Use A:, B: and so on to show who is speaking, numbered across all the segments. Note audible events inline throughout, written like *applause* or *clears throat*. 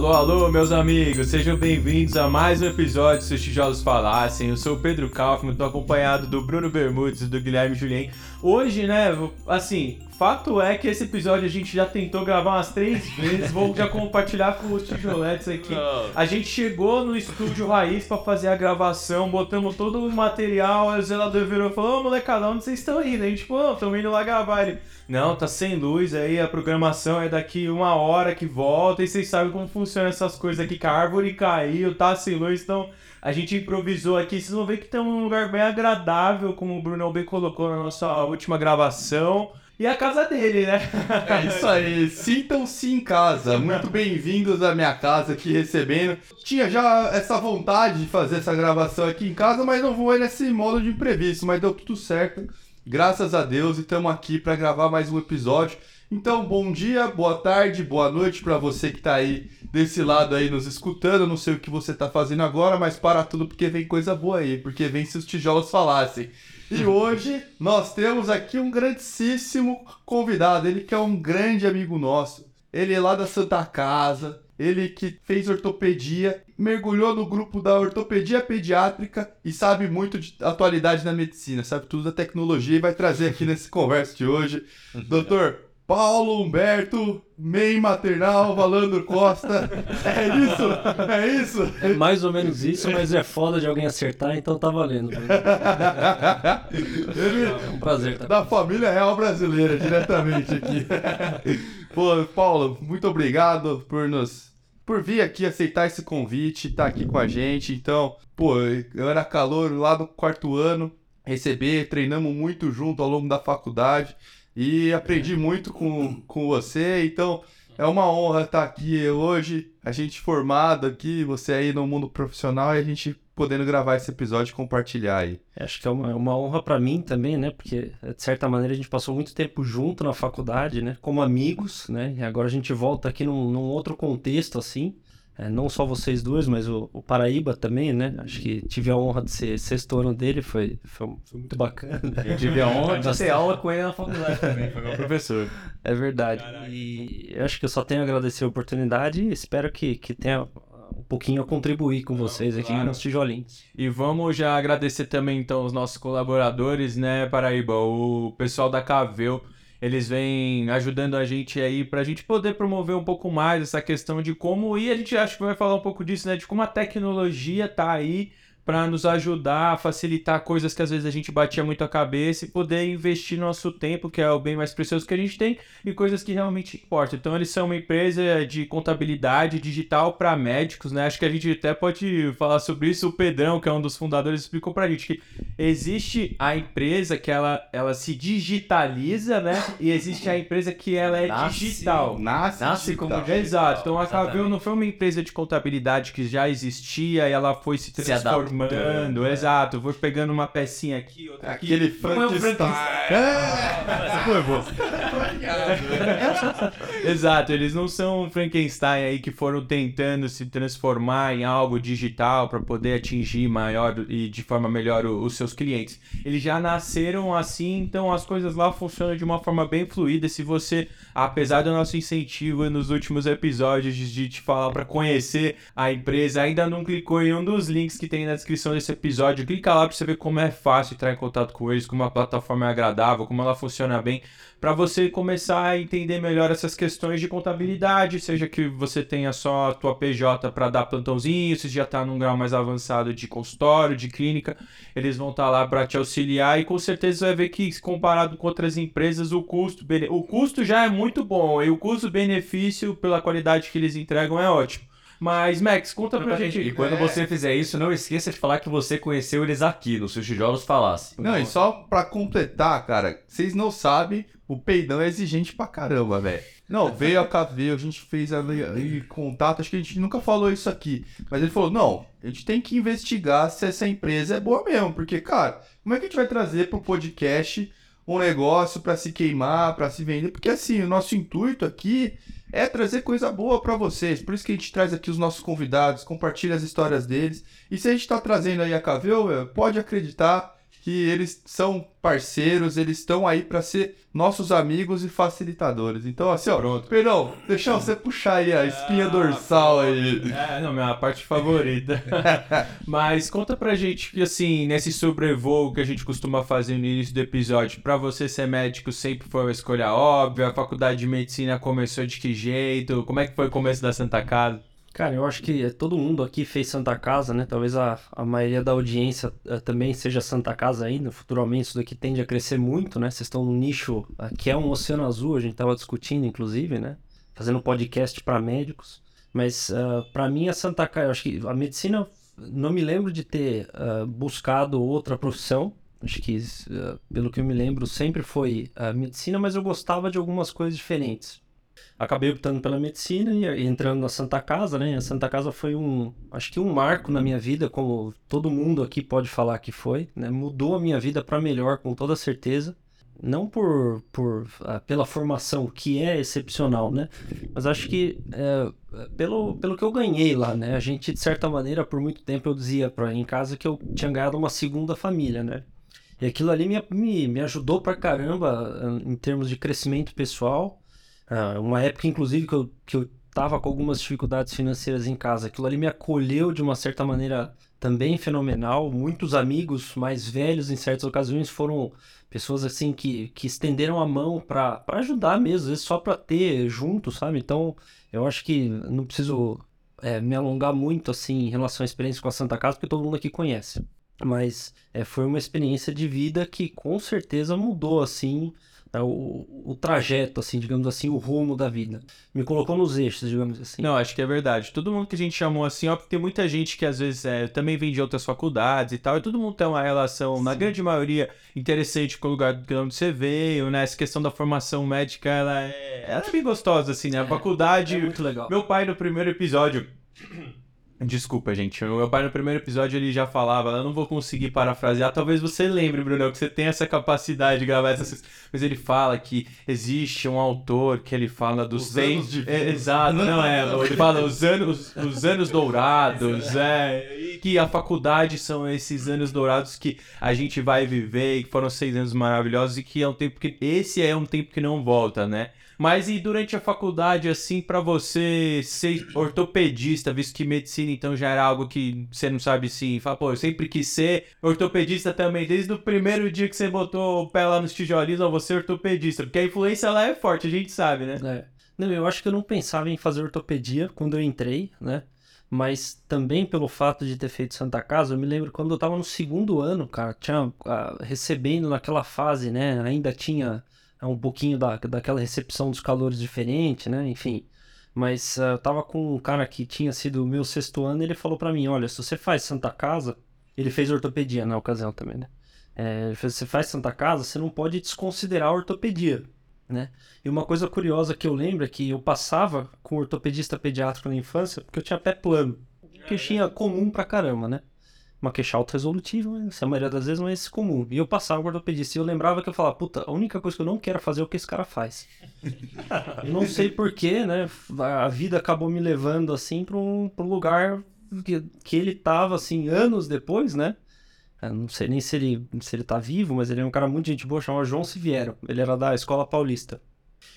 A: Alô, alô, meus amigos, sejam bem-vindos a mais um episódio Se os Tijolos Falassem. Eu sou o Pedro Kaufmann, tô acompanhado do Bruno Bermudes e do Guilherme Julien. Hoje, né, assim, fato é que esse episódio a gente já tentou gravar umas três *laughs* vezes, vou já compartilhar com os tijoletes aqui. A gente chegou no estúdio Raiz para fazer a gravação, botamos todo o material, aí o zelador virou e falou, ô molecada, onde vocês estão indo? A gente, pô, estamos indo lá gravar. Ele, não, tá sem luz aí, a programação é daqui uma hora que volta, e vocês sabem como funcionam essas coisas aqui, que a árvore caiu, tá sem luz, então a gente improvisou aqui. Vocês vão ver que tem um lugar bem agradável, como o Bruno bem colocou na nossa última gravação. E a casa dele, né?
B: É isso aí, sintam-se em casa. Muito bem-vindos à minha casa aqui recebendo. Tinha já essa vontade de fazer essa gravação aqui em casa, mas não vou nesse modo de imprevisto, mas deu tudo certo. Graças a Deus e estamos aqui para gravar mais um episódio. Então, bom dia, boa tarde, boa noite para você que está aí desse lado aí nos escutando. Não sei o que você está fazendo agora, mas para tudo porque vem coisa boa aí, porque vem se os tijolos falassem. E *laughs* hoje nós temos aqui um grandíssimo convidado, ele que é um grande amigo nosso. Ele é lá da Santa Casa, ele que fez ortopedia, mergulhou no grupo da ortopedia pediátrica e sabe muito de atualidade na medicina, sabe tudo da tecnologia e vai trazer aqui nesse *laughs* conversa de hoje. *laughs* Doutor Paulo Humberto, MEI Maternal, Valandro Costa. É isso? É isso?
C: É mais ou menos isso, mas é foda de alguém acertar, então tá valendo. *laughs*
B: Ele é um prazer. Tá? Da família real brasileira, diretamente aqui. *laughs* Pô, Paulo, muito obrigado por nos por vir aqui aceitar esse convite, estar tá aqui com a gente. Então, pô, eu era calor lá no quarto ano, receber, treinamos muito junto ao longo da faculdade e aprendi muito com, com você. Então, é uma honra estar aqui hoje, a gente formado aqui, você aí no mundo profissional e a gente podendo gravar esse episódio e compartilhar aí.
C: Acho que é uma, uma honra para mim também, né? Porque, de certa maneira, a gente passou muito tempo junto na faculdade, né? Como amigos, né? E agora a gente volta aqui num, num outro contexto, assim. É, não só vocês dois, mas o, o, Paraíba também, né? Acho que tive a honra de ser sexto ano dele, foi, foi, foi muito bacana.
A: Eu tive a honra de ter aula com ele na faculdade *laughs* também, foi meu professor.
C: É verdade. Caraca. E eu acho que eu só tenho a agradecer a oportunidade e espero que, que tenha um pouquinho a contribuir com vocês aqui claro. nos tijolinhos.
A: E vamos já agradecer também então os nossos colaboradores, né, Paraíba, o pessoal da Cavel, eles vêm ajudando a gente aí para a gente poder promover um pouco mais essa questão de como e a gente acho que vai falar um pouco disso, né, de como a tecnologia tá aí para nos ajudar a facilitar coisas que às vezes a gente batia muito a cabeça e poder investir nosso tempo, que é o bem mais precioso que a gente tem, e coisas que realmente importam. Então, eles são uma empresa de contabilidade digital para médicos, né? Acho que a gente até pode falar sobre isso. O Pedrão, que é um dos fundadores, explicou para a gente que existe a empresa que ela, ela se digitaliza, né? E existe a empresa que ela é nasce, digital.
B: Nasce, nasce
A: como digital. Exato. Então, a Cavil não foi uma empresa de contabilidade que já existia e ela foi se transformando formando, é. exato. Vou pegando uma pecinha aqui, outra
B: aqui. Aquele Frankenstein.
A: É, foi bom. *laughs* exato, eles não são Frankenstein aí que foram tentando se transformar em algo digital para poder atingir maior e de forma melhor os seus clientes. Eles já nasceram assim, então as coisas lá funcionam de uma forma bem fluida. Se você, apesar do nosso incentivo nos últimos episódios de te falar para conhecer a empresa, ainda não clicou em um dos links que tem na descrição desse episódio. Clica lá para você ver como é fácil entrar em contato com eles, como a plataforma é agradável, como ela funciona bem, para você começar a entender melhor essas questões de contabilidade, seja que você tenha só a tua PJ para dar plantãozinho, se já está num grau mais avançado de consultório, de clínica, eles vão estar tá lá para te auxiliar e com certeza você vai ver que comparado com outras empresas, o custo, o custo já é muito bom e o custo-benefício pela qualidade que eles entregam é ótimo. Mas, Max, conta pra gente.
D: E quando é... você fizer isso, não esqueça de falar que você conheceu eles aqui, no Seus Tijolos Falasse.
B: Não, e só pra completar, cara, vocês não sabem, o peidão é exigente pra caramba, velho. Não, veio a KV, a gente fez ali, ali, contato, acho que a gente nunca falou isso aqui. Mas ele falou, não, a gente tem que investigar se essa empresa é boa mesmo. Porque, cara, como é que a gente vai trazer pro podcast um negócio para se queimar, para se vender? Porque assim, o nosso intuito aqui é trazer coisa boa para vocês. Por isso que a gente traz aqui os nossos convidados, compartilha as histórias deles. E se a gente está trazendo aí a Cavel, pode acreditar que eles são parceiros, eles estão aí para ser nossos amigos e facilitadores. Então, assim, ó,
A: Pronto.
B: Perdão, deixa você puxar aí a espinha dorsal aí.
A: É, não, minha parte favorita. *laughs* Mas conta pra gente que, assim, nesse sobrevoo que a gente costuma fazer no início do episódio, pra você ser médico sempre foi uma escolha óbvia, a faculdade de medicina começou de que jeito, como é que foi o começo da Santa Casa?
C: Cara, eu acho que todo mundo aqui fez Santa Casa, né? Talvez a, a maioria da audiência eh, também seja Santa Casa ainda. Futuramente isso daqui tende a crescer muito, né? Vocês estão num nicho ah, que é um oceano azul, a gente estava discutindo, inclusive, né? Fazendo podcast para médicos. Mas ah, para mim a Santa Casa, eu acho que a medicina, não me lembro de ter buscado outra profissão. Acho que, pelo que eu me lembro, sempre foi a medicina, mas eu gostava de algumas coisas diferentes acabei optando pela medicina e entrando na Santa Casa, né? A Santa Casa foi um, acho que um marco na minha vida, como todo mundo aqui pode falar que foi, né? Mudou a minha vida para melhor, com toda certeza. Não por, por ah, pela formação que é excepcional, né? Mas acho que é, pelo, pelo que eu ganhei lá, né? A gente de certa maneira por muito tempo eu dizia para em casa que eu tinha ganhado uma segunda família, né? E aquilo ali me, me, me ajudou pra caramba ah, em termos de crescimento pessoal. Ah, uma época, inclusive, que eu, que eu tava com algumas dificuldades financeiras em casa. Aquilo ali me acolheu de uma certa maneira também fenomenal. Muitos amigos mais velhos, em certas ocasiões, foram pessoas assim que, que estenderam a mão para ajudar mesmo, às vezes só para ter junto, sabe? Então, eu acho que não preciso é, me alongar muito assim em relação à experiência com a Santa Casa, porque todo mundo aqui conhece. Mas é, foi uma experiência de vida que com certeza mudou assim é, o, o trajeto, assim, digamos assim, o rumo da vida. Me colocou nos eixos, digamos assim.
A: Não, acho que é verdade. Todo mundo que a gente chamou assim, ó, porque tem muita gente que às vezes é, também vem de outras faculdades e tal, e todo mundo tem uma relação, na grande maioria, interessante com o lugar de onde você veio, né? Essa questão da formação médica, ela é, ela é bem gostosa, assim, né? A faculdade.
C: É muito legal.
A: Meu pai, no primeiro episódio. Desculpa, gente. O meu pai, no primeiro episódio, ele já falava. Eu não vou conseguir parafrasear. Talvez você lembre, Bruno, que você tem essa capacidade de gravar essas. Mas ele fala que existe um autor que ele fala dos
B: Os anos de
A: É, exato, não é. *laughs* Ele fala os anos, os anos dourados, é. E que a faculdade são esses anos dourados que a gente vai viver e que foram seis anos maravilhosos e que é um tempo que. Esse é um tempo que não volta, né? Mas e durante a faculdade, assim, pra você ser ortopedista, visto que medicina então já era algo que você não sabe se. Fala, pô, eu sempre quis ser ortopedista também, desde o primeiro dia que você botou o pé lá nos tijolinhos, eu vou ser ortopedista. Porque a influência lá é forte, a gente sabe, né?
C: É. Não, eu acho que eu não pensava em fazer ortopedia quando eu entrei, né? Mas também pelo fato de ter feito Santa Casa, eu me lembro quando eu tava no segundo ano, cara, tinha ah, recebendo naquela fase, né? Ainda tinha ah, um pouquinho da, daquela recepção dos calores diferente, né? Enfim. Mas ah, eu tava com um cara que tinha sido meu sexto ano e ele falou pra mim: olha, se você faz Santa Casa, ele fez ortopedia na ocasião também, né? É, ele fez, você faz Santa Casa, você não pode desconsiderar a ortopedia, né? E uma coisa curiosa que eu lembro é que eu passava com ortopedista pediátrico na infância porque eu tinha pé plano. Queixinha comum pra caramba, né? Uma queixa auto-resolutiva, mas a maioria das vezes não é esse comum. E eu passava o ortopedista e eu lembrava que eu falava, puta, a única coisa que eu não quero fazer é o que esse cara faz. *laughs* eu não sei porquê, né? A vida acabou me levando assim pra um, pra um lugar que, que ele tava, assim, anos depois, né? Eu não sei nem se ele, se ele tá vivo, mas ele é um cara muito gente boa, chamado João Siviero. Ele era da Escola Paulista.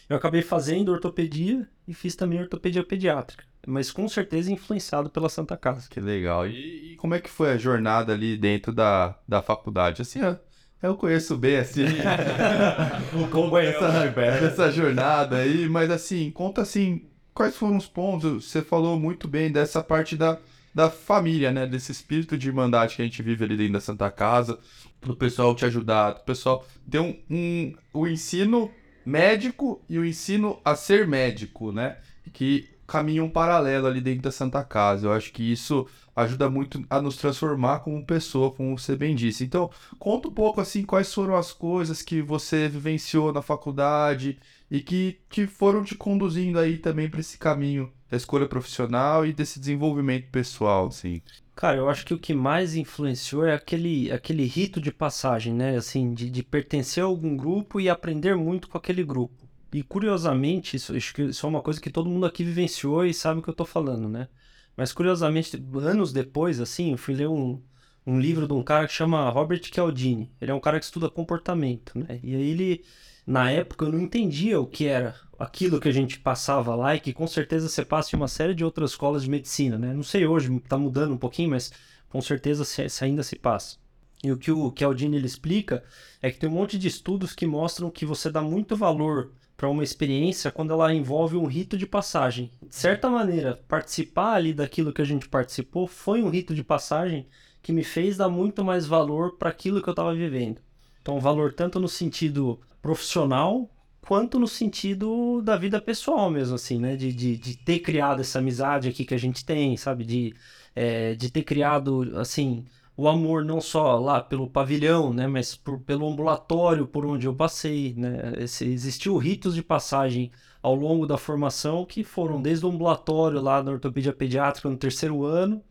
C: Eu acabei fazendo ortopedia e fiz também ortopedia pediátrica. Mas com certeza influenciado pela Santa Casa.
B: Que legal. E, e como é que foi a jornada ali dentro da, da faculdade? Assim, ó, eu conheço bem, assim, *laughs* *laughs* como é essa, *laughs* essa jornada aí, mas assim, conta assim, quais foram os pontos? Você falou muito bem dessa parte da, da família, né? Desse espírito de irmandade que a gente vive ali dentro da Santa Casa, pro pessoal te ajudar, pro pessoal ter um, um o ensino médico e o ensino a ser médico, né? Que caminham paralelo ali dentro da Santa Casa. Eu acho que isso ajuda muito a nos transformar como pessoa, como você bem disse. Então, conta um pouco assim quais foram as coisas que você vivenciou na faculdade e que, que foram te conduzindo aí também para esse caminho da escolha profissional e desse desenvolvimento pessoal, assim.
C: Cara, eu acho que o que mais influenciou é aquele, aquele rito de passagem, né? Assim, de, de pertencer a algum grupo e aprender muito com aquele grupo. E curiosamente, isso, acho que isso é uma coisa que todo mundo aqui vivenciou e sabe o que eu tô falando, né? Mas curiosamente, anos depois, assim, eu fui ler um, um livro de um cara que chama Robert Cialdini. Ele é um cara que estuda comportamento, né? E aí ele, na época, eu não entendia o que era aquilo que a gente passava lá e que com certeza você passa em uma série de outras escolas de medicina, né? Não sei hoje, tá mudando um pouquinho, mas com certeza se, se ainda se passa. E o que o Cialdini ele explica é que tem um monte de estudos que mostram que você dá muito valor para uma experiência quando ela envolve um rito de passagem. De certa maneira, participar ali daquilo que a gente participou foi um rito de passagem que me fez dar muito mais valor para aquilo que eu estava vivendo. Então, valor tanto no sentido profissional quanto no sentido da vida pessoal mesmo, assim, né? De, de, de ter criado essa amizade aqui que a gente tem, sabe? De, é, de ter criado, assim, o amor não só lá pelo pavilhão, né? Mas por, pelo ambulatório por onde eu passei, né? Esse, existiu ritos de passagem ao longo da formação que foram desde o ambulatório lá na ortopedia pediátrica no terceiro ano,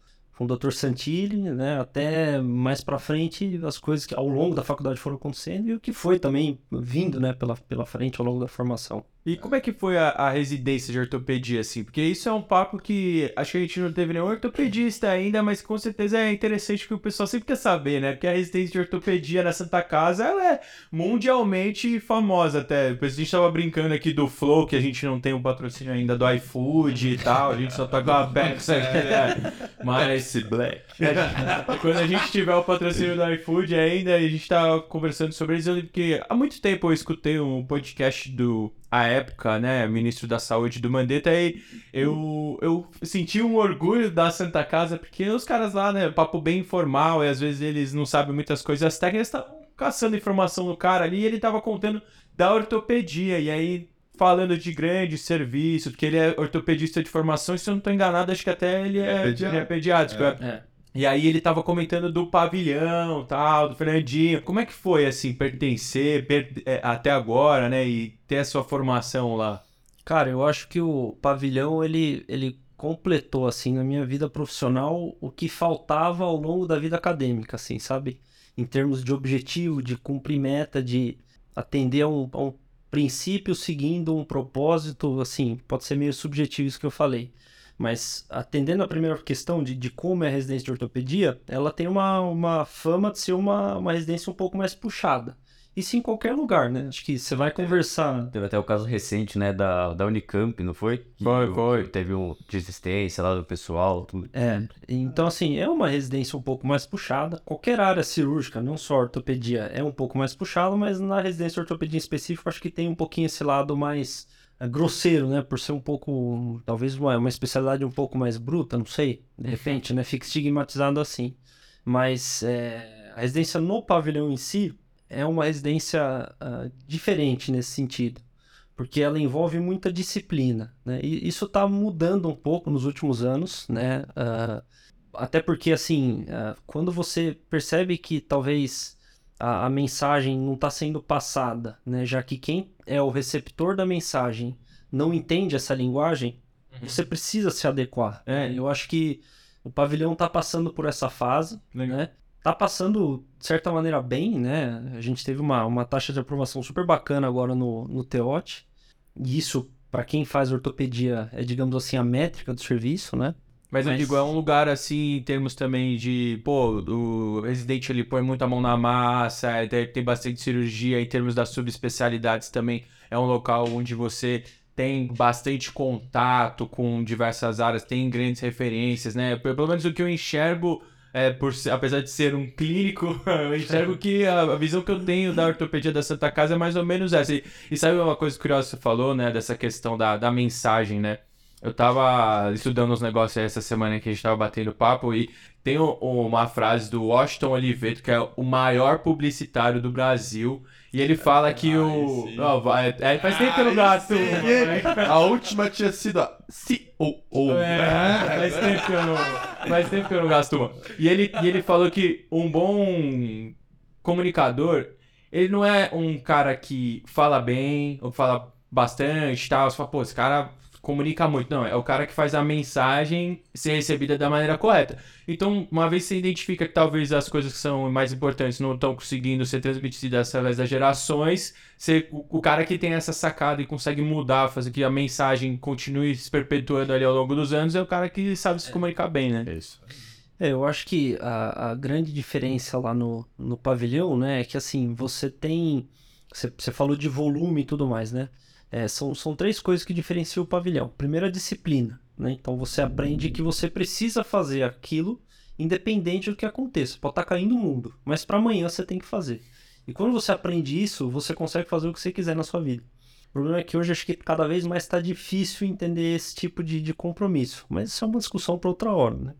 C: com o Dr. Santilli, né, até mais para frente as coisas que ao longo da faculdade foram acontecendo e o que foi também vindo, né, pela, pela frente ao longo da formação.
A: E como é que foi a, a, residência de ortopedia, assim? Porque isso é um papo que acho que a gente não teve nenhum ortopedista ainda, mas com certeza é interessante que o pessoal sempre quer saber, né? Porque a residência de ortopedia na Santa Casa, ela é mundialmente famosa até. A gente tava brincando aqui do Flow, que a gente não tem um patrocínio ainda do iFood e tal, a gente só tá com a *laughs* Bex aqui, né? Mas... Black. *laughs* Quando a gente tiver o patrocínio do iFood ainda, a gente tá conversando sobre isso, porque há muito tempo eu escutei um podcast do a época, né, ministro da Saúde do Mandetta, e eu, eu senti um orgulho da Santa Casa, porque os caras lá, né, papo bem informal, e às vezes eles não sabem muitas coisas as técnicas, estavam caçando informação no cara ali, e ele tava contando da ortopedia, e aí falando de grandes serviços, porque ele é ortopedista de formação, e se eu não tô enganado, acho que até ele é, é, pediátrico. Ele é pediátrico. É. É. E aí ele tava comentando do pavilhão, tal, do Fernandinho. Como é que foi, assim, pertencer per... é, até agora, né? E ter a sua formação lá?
C: Cara, eu acho que o pavilhão, ele, ele completou, assim, na minha vida profissional o que faltava ao longo da vida acadêmica, assim, sabe? Em termos de objetivo, de cumprir meta, de atender a um, a um princípio seguindo um propósito, assim, pode ser meio subjetivo isso que eu falei. Mas atendendo a primeira questão de, de como é a residência de ortopedia, ela tem uma, uma fama de ser uma, uma residência um pouco mais puxada. Isso em qualquer lugar, né? Acho que você vai conversar.
D: Teve até o caso recente, né, da, da Unicamp, não foi?
A: foi, foi.
D: Teve um desistência lá do pessoal. Tudo.
C: É, então assim, é uma residência um pouco mais puxada. Qualquer área cirúrgica, não só ortopedia, é um pouco mais puxada, mas na residência ortopedia em específico, acho que tem um pouquinho esse lado mais é grosseiro, né? Por ser um pouco, talvez uma, uma especialidade um pouco mais bruta, não sei, de repente, né? Fica estigmatizado assim. Mas é, a residência no pavilhão em si é uma residência uh, diferente nesse sentido, porque ela envolve muita disciplina, né? E isso está mudando um pouco nos últimos anos, né? Uh, até porque, assim, uh, quando você percebe que talvez a, a mensagem não está sendo passada, né? Já que quem é o receptor da mensagem não entende essa linguagem, uhum. você precisa se adequar. É, eu acho que o pavilhão está passando por essa fase, Legal. né? Tá passando, de certa maneira, bem, né? A gente teve uma, uma taxa de aprovação super bacana agora no, no TEOT. E isso, para quem faz ortopedia, é, digamos assim, a métrica do serviço, né?
A: Mas, Mas, eu digo, é um lugar assim, em termos também de, pô, o residente ele põe muita mão na massa, tem bastante cirurgia, em termos das subespecialidades também, é um local onde você tem bastante contato com diversas áreas, tem grandes referências, né? Pelo menos o que eu enxergo, é, por, apesar de ser um clínico, *laughs* eu enxergo que a, visão que eu tenho da ortopedia da Santa Casa é mais ou menos essa. E, e sabe uma coisa curiosa que você falou, né? Dessa questão da, da mensagem, né? Eu tava estudando uns negócios essa semana que a gente tava batendo papo e tem uma frase do Washington Oliveto, que é o maior publicitário do Brasil. E ele fala que o. Oh, vai, é, faz tempo que eu não gasto.
B: A última tinha sido a COO.
A: É, faz tempo que eu não. Faz tempo que eu não gasto uma. E ele, e ele falou que um bom comunicador, ele não é um cara que fala bem, ou fala bastante e tal. Você fala, pô, esse cara comunica muito. Não, é o cara que faz a mensagem ser recebida da maneira correta. Então, uma vez você identifica que talvez as coisas que são mais importantes não estão conseguindo ser transmitidas através das gerações, você, o, o, cara que tem essa sacada e consegue mudar, fazer que a mensagem continue se perpetuando ali ao longo dos anos, é o cara que sabe se comunicar bem, né?
B: Isso.
C: É, eu acho que a, a grande diferença lá no, no pavilhão, né, é que assim, você tem. Você falou de volume e tudo mais, né? É, são, são três coisas que diferenciam o pavilhão. Primeiro, a disciplina, né? Então você aprende que você precisa fazer aquilo independente do que aconteça. Pode estar caindo o mundo, mas para amanhã você tem que fazer. E quando você aprende isso, você consegue fazer o que você quiser na sua vida. O problema é que hoje acho que cada vez mais está difícil entender esse tipo de, de compromisso. Mas isso é uma discussão para outra hora, né?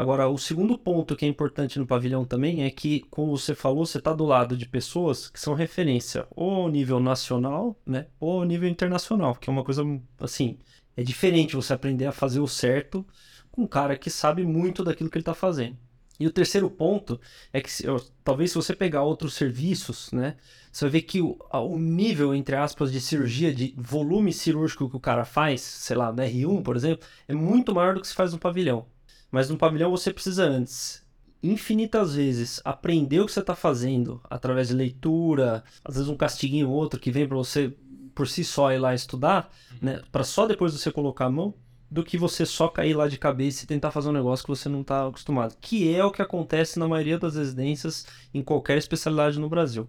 C: Agora, o segundo ponto que é importante no pavilhão também é que, como você falou, você está do lado de pessoas que são referência ou ao nível nacional, né, ou ao nível internacional, que é uma coisa assim, é diferente você aprender a fazer o certo com um cara que sabe muito daquilo que ele está fazendo. E o terceiro ponto é que, se, talvez se você pegar outros serviços, né, você vai ver que o, o, nível, entre aspas, de cirurgia, de volume cirúrgico que o cara faz, sei lá, da R1, por exemplo, é muito maior do que se faz no pavilhão. Mas no pavilhão você precisa antes, infinitas vezes, aprender o que você está fazendo através de leitura, às vezes um castiguinho ou outro que vem para você por si só ir lá estudar, uhum. né, para só depois você colocar a mão, do que você só cair lá de cabeça e tentar fazer um negócio que você não está acostumado. Que é o que acontece na maioria das residências em qualquer especialidade no Brasil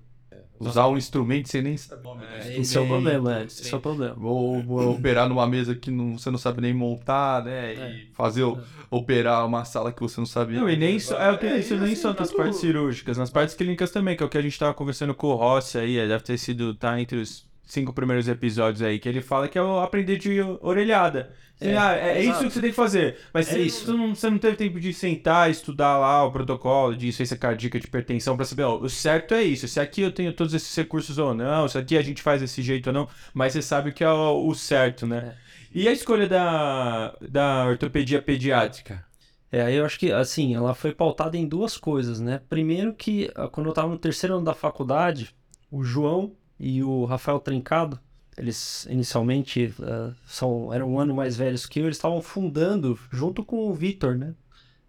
B: usar um instrumento sem nem saber.
C: É, esse é o problema, é. Esse é o problema.
B: Ou, ou operar numa mesa que não, você não sabe nem montar, né? É. E fazer é. operar uma sala que você não sabia.
A: Não, e nem só, é, é, isso nem assim, só nas partes cirúrgicas, nas partes clínicas também, que é o que a gente tava conversando com o Rossi aí, deve ter sido, tá entre os cinco primeiros episódios aí, que ele fala que é o aprender de orelhada. É, ah, é, é isso que você tem que fazer. Mas é você, isso. Não, você não teve tempo de sentar, estudar lá o protocolo de insuficiência cardíaca, de hipertensão, pra saber, ó, o certo é isso. Se aqui eu tenho todos esses recursos ou não, se aqui a gente faz desse jeito ou não, mas você sabe o que é o, o certo, né? É. E a escolha da, da ortopedia pediátrica?
C: É, eu acho que, assim, ela foi pautada em duas coisas, né? Primeiro que, ah, quando eu tava no terceiro ano da faculdade, o João e o Rafael Trincado, eles inicialmente uh, são, eram um ano mais velhos que eu, eles estavam fundando, junto com o Vitor, né?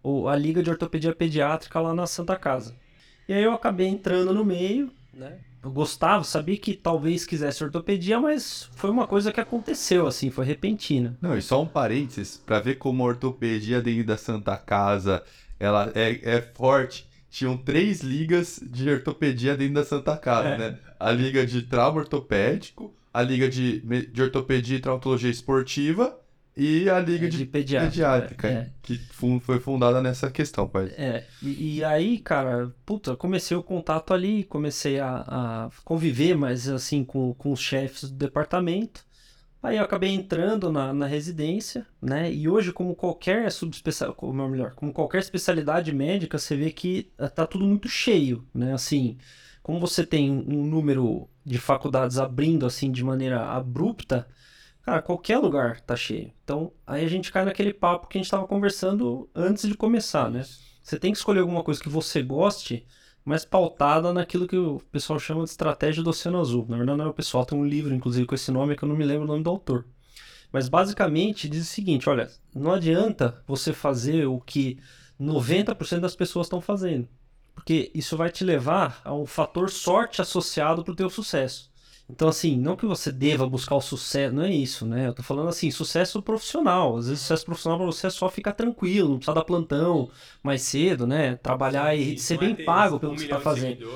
C: O, a Liga de Ortopedia Pediátrica lá na Santa Casa. E aí eu acabei entrando no meio, né? Eu gostava, sabia que talvez quisesse ortopedia, mas foi uma coisa que aconteceu, assim, foi repentina.
B: Não, e só um parênteses, para ver como a ortopedia dentro da Santa Casa, ela é, é forte. Tinham três ligas de ortopedia dentro da Santa Casa, é. né? A liga de trauma ortopédico, a Liga de, de Ortopedia e Traumatologia Esportiva e a Liga é, de, de, Pediátrica, pediátrica é. que foi fundada nessa questão, pai.
C: É, e, e, aí, cara, puta, comecei o contato ali, comecei a, a conviver mais assim com, com os chefes do departamento. Aí eu acabei entrando na, na residência, né? E hoje, como qualquer subespecial, como melhor, como qualquer especialidade médica, você vê que eh, tá tudo muito cheio, né? Assim, como você tem um número de faculdades abrindo assim de maneira abrupta, cara, qualquer lugar tá cheio. Então, aí a gente cai naquele papo que a gente estava conversando antes de começar, né? Você tem que escolher alguma coisa que você goste, mas pautada naquilo que o pessoal chama de estratégia do Oceano Azul. Na verdade, não é o pessoal, tem um livro, inclusive, com esse nome que eu não me lembro o nome do autor. Mas basicamente diz o seguinte: olha, não adianta você fazer o que 90% das pessoas estão fazendo. Porque isso vai te levar a um fator sorte associado para o teu sucesso. Então, assim, não que você deva buscar o sucesso, não é isso, né? Eu tô falando assim, sucesso profissional. Às vezes, sucesso profissional para você é só ficar tranquilo, não precisa dar plantão mais cedo, né? Trabalhar e ser bem pago pelo um que você tá fazendo.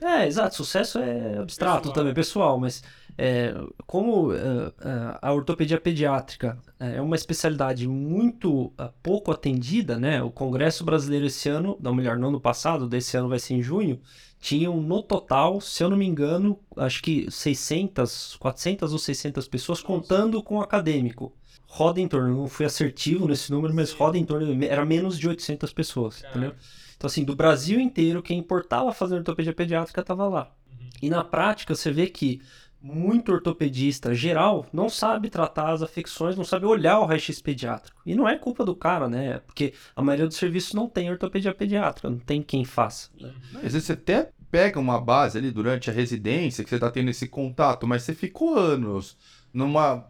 C: É, exato. Sucesso é abstrato pessoal. também, pessoal, mas é, como uh, uh, a ortopedia pediátrica é uma especialidade muito uh, pouco atendida, né? O Congresso Brasileiro esse ano, não melhor, não no passado, desse ano vai ser em junho, tinham no total, se eu não me engano, acho que 600, 400 ou 600 pessoas contando com o acadêmico. Roda em torno, não fui assertivo nesse número, mas roda em torno, era menos de 800 pessoas, entendeu? Então assim, do Brasil inteiro, quem importava fazer ortopedia pediátrica estava lá. Uhum. E na prática, você vê que muito ortopedista geral não sabe tratar as afecções, não sabe olhar o raio-x pediátrico. E não é culpa do cara, né? Porque a maioria dos serviços não tem ortopedia pediátrica, não tem quem faça. Né?
B: Às vezes você até pega uma base ali durante a residência, que você está tendo esse contato, mas você ficou anos numa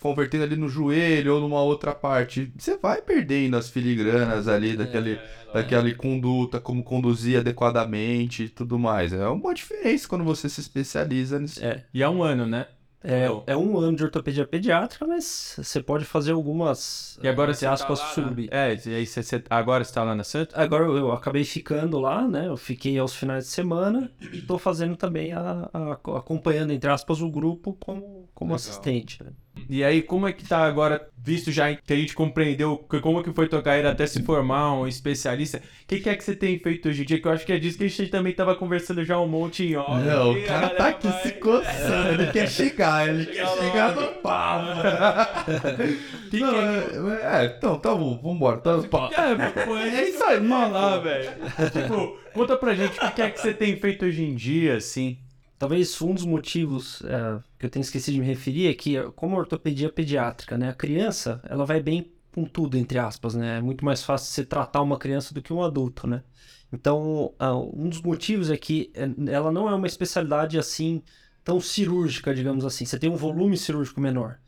B: convertendo ali no joelho ou numa outra parte, você vai perdendo as filigranas ali daquele, é, daquela conduta, como conduzir adequadamente e tudo mais. É uma diferença quando você se especializa nisso.
A: É, e há um ano, né?
C: É,
A: Não.
C: é um ano de ortopedia pediátrica, mas você pode fazer algumas.
A: E agora
C: entre
A: você tá
C: aspas,
A: lá na-
C: subir.
A: É, e aí você, você- agora você tá lá na Santa?
C: Agora eu, eu acabei ficando lá, né? Eu fiquei aos finais de semana e tô fazendo também a, a- acompanhando, entre aspas, o grupo como, como
A: Legal.
C: assistente. né?
A: E aí, como é que tá agora, visto já que a gente compreendeu que- como que foi tua carreira até se formar um especialista, o que, que é que você tem feito hoje em dia? Que eu acho que é disso que a gente também tava conversando já um monte em off.
B: Não, o cara tá aqui
A: vai-
B: se coçando, ele quer chegar, ele quer
A: Chegar
B: no papo.
A: Que *laughs* que
B: Não,
A: é
B: é, é, então, tá bom, vambora. Tá, pá.
A: É, pô, é isso aí, falar, velho. Tipo, conta pra gente o que que é que você tem feito hoje em dia, assim.
C: Talvez um dos motivos é, que eu tenho esquecido de me referir é que, como ortopedia pediátrica, né? A criança, ela vai bem com tudo, entre aspas, né? É muito mais fácil você tratar uma criança do que um adulto, né? Então, ah, um dos motivos é que eh, ela não é uma especialidade assim tão cirúrgica, digamos assim. Você tem um volume cirúrgico menor.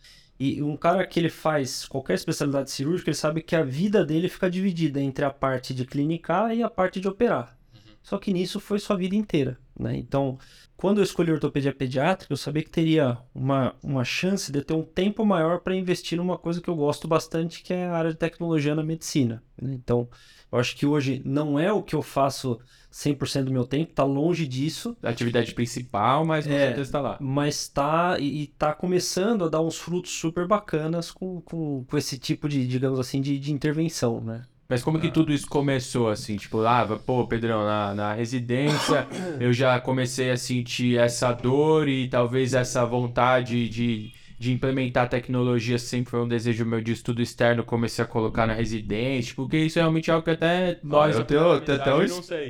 C: E um cara que ele faz qualquer especialidade cirúrgica, ele sabe que a vida dele fica dividida entre a parte de clinicar e a parte de operar. Só que nisso foi sua vida inteira, né? Então, quando eu escolhi ortopedia pediátrica, eu sabia que teria uma, uma chance de ter um tempo maior para investir numa coisa que eu gosto bastante, que é a área de tecnologia na medicina. né? Então, eu acho que hoje não é o que eu faço 100% do meu tempo, tá longe disso,
A: Atividade principal, mas com
C: É.
A: certeza tá lá.
C: mas tá e, e tá começando a dar uns frutos super bacanas com, com, com esse tipo de, digamos assim, de, de intervenção, né?
A: Mas como que tudo isso começou, assim? Tipo, ah, pô, Pedrão, na, na residência *coughs* eu já comecei a sentir essa dor e talvez essa vontade de, de implementar tecnologia sempre foi um desejo meu de estudo externo, comecei a colocar na residência, porque isso é realmente algo que até nós...
B: eu tenho- até um.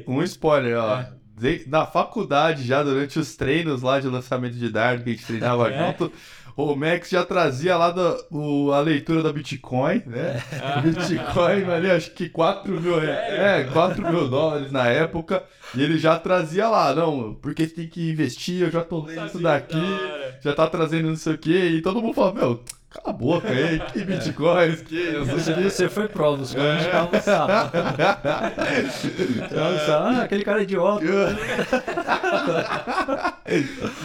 B: Um spoiler, ó. De- Na faculdade, já durante os treinos lá de lançamento de dardo que a gente treinava
A: É?
B: junto, o Max já trazia lá da, o- a leitura da Bitcoin, né? *laughs* Bitcoin, ali, acho que 4 mil, é, 4 mil dólares na época. E ele já trazia lá, não, porque tem que investir, eu já tô lendo isso daqui, já tá trazendo não sei o quê. E todo mundo fala, meu, cala a boca aí, que Bitcoins, que
C: Você, você foi prova, os caras
B: É.
C: já lançaram. *laughs* Ah, aquele cara idiota. *laughs*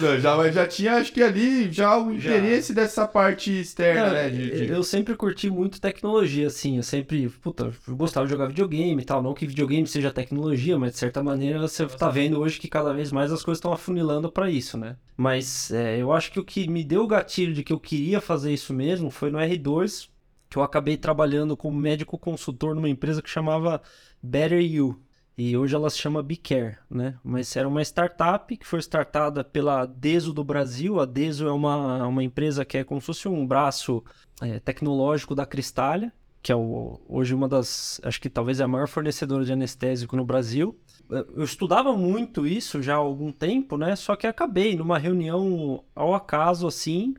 B: Não, já, já tinha, acho que ali, já o interesse dessa parte externa,
C: Não,
B: né? de- de-
C: Eu sempre curti muito tecnologia, assim. Eu sempre, puta, eu gostava de jogar videogame e tal. Não que videogame seja tecnologia, mas de certa maneira você tá vendo hoje que cada vez mais as coisas estão afunilando para isso, né? Mas é, eu acho que o que me deu o gatilho de que eu queria fazer isso mesmo foi no R2, que eu acabei trabalhando como médico consultor numa empresa que chamava Better You. E hoje ela se chama Bicare, né? Mas era uma startup que foi startada pela Deso do Brasil. A Deso é uma, uma empresa que é como se fosse um braço é, tecnológico da Cristália, que é o- hoje uma das, acho que talvez é a maior fornecedora de anestésico no Brasil. Eu estudava muito isso já há algum tempo, né? Só que acabei numa reunião ao acaso, assim,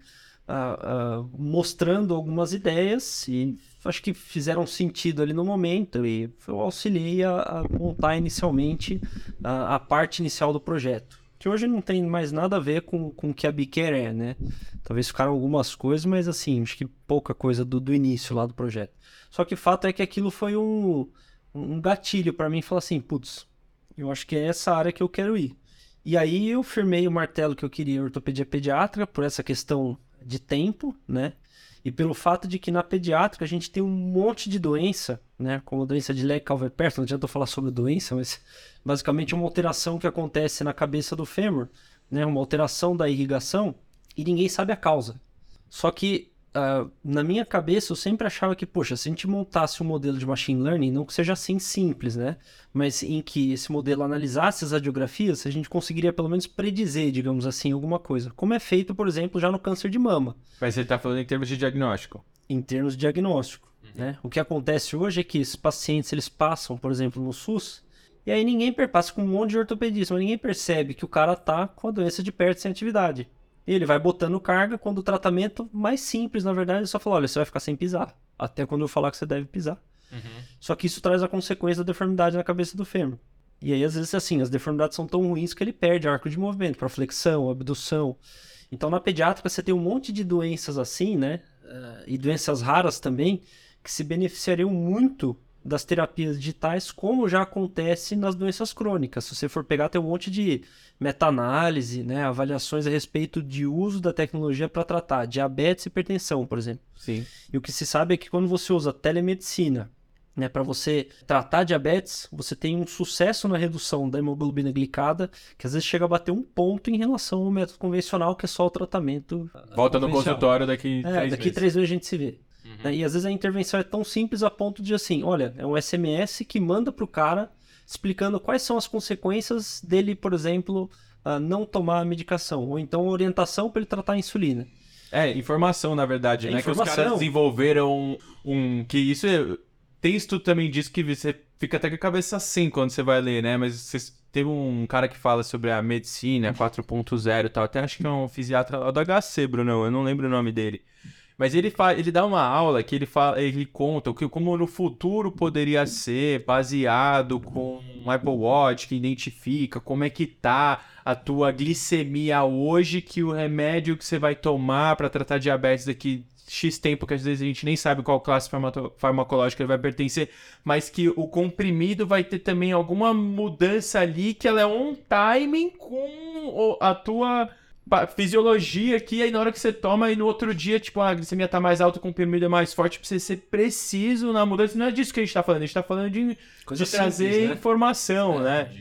C: ah, mostrando algumas ideias e acho que fizeram sentido ali no momento e eu auxiliei a, a montar inicialmente a, a parte inicial do projeto. Que hoje não tem mais nada a ver com, com o que a Biquer é, né? Talvez ficaram algumas coisas, mas assim, acho que pouca coisa do, do início lá do projeto. Só que o fato é que aquilo foi um, um gatilho para mim falar assim, putz, eu acho que é essa área que eu quero ir. E aí eu firmei o martelo que eu queria ortopedia pediátrica por essa questão de tempo, né? E pelo fato de que na pediátrica a gente tem um monte de doença, né? Como doença de Leg-Calver-Perto, não adianta eu falar sobre doença, mas basicamente uma alteração que acontece na cabeça do fêmur, né? Uma alteração da irrigação e ninguém sabe a causa. Só que ah, na minha cabeça eu sempre achava que, poxa, se a gente montasse um modelo de machine learning, não que seja assim simples, né? Mas em que esse modelo analisasse as radiografias, a gente conseguiria pelo menos predizer, digamos assim, alguma coisa. Como é feito, por exemplo, já no câncer de mama
A: Mas você tá falando em termos de diagnóstico.
C: em termos de diagnóstico. Né? O que acontece hoje é que esses pacientes eles passam, por exemplo, no SUS, e aí ninguém passa com um monte de ortopedista, mas ninguém percebe que o cara tá com a doença de perto sem atividade. E ele vai botando carga quando o tratamento mais simples, na verdade, é só falar, olha, você vai ficar sem pisar, até quando eu falar que você deve pisar. Só que isso traz a consequência da deformidade na cabeça do fêmur. E aí, às vezes, assim, as deformidades são tão ruins que ele perde arco de movimento para flexão, abdução. Então, na pediátrica, você tem um monte de doenças assim, né? Eh, e doenças raras também, que se beneficiariam muito das terapias digitais, como já acontece nas doenças crônicas. Se você for pegar, tem um monte de meta-análise, né, avaliações a respeito de uso da tecnologia para tratar diabetes e hipertensão, por exemplo.
A: Sim.
C: E o que se sabe é que quando você usa telemedicina né, para você tratar diabetes, você tem um sucesso na redução da hemoglobina glicada, que às vezes chega a bater um ponto em relação ao método convencional, que é só o tratamento.
A: Volta no consultório daqui
C: É,
A: três
C: daqui
A: meses.
C: três vezes a gente se vê. Né, E às vezes a intervenção é tão simples a ponto de assim, olha, é um SMS que manda pro cara explicando quais são as consequências dele, por exemplo, ah, não tomar a medicação, ou então orientação para ele tratar a insulina.
A: É, informação, na verdade,
C: É
A: né? Que os
C: informação.
A: caras desenvolveram um. Que isso é. Tem estudo também disso que você fica até com a cabeça assim quando você vai ler, né? Mas você, teve um cara que fala sobre a medicina 4.0 e tal. Até acho que é um fisiatra lá do HC, Bruno. Eu não lembro o nome dele. Mas ele, fa ele dá uma aula que ele, fala, ele conta o que, como no futuro poderia ser, baseado com um Apple Watch que identifica como é que tá a tua glicemia hoje, que o remédio que você vai tomar para tratar diabetes daqui X tempo, que às vezes a gente nem sabe qual classe farmacológica ele vai pertencer, mas que o comprimido vai ter também alguma mudança ali que ela é on timing com a tua fisiologia aqui, aí na hora que você toma, e no outro dia, tipo, a glicemia tá mais alta, o comprimido é mais forte, pra você ser preciso na mudança. Não é disso que a gente tá falando, a gente tá falando de,
C: Coisa
A: de trazer
C: simples, né?
A: informação, né?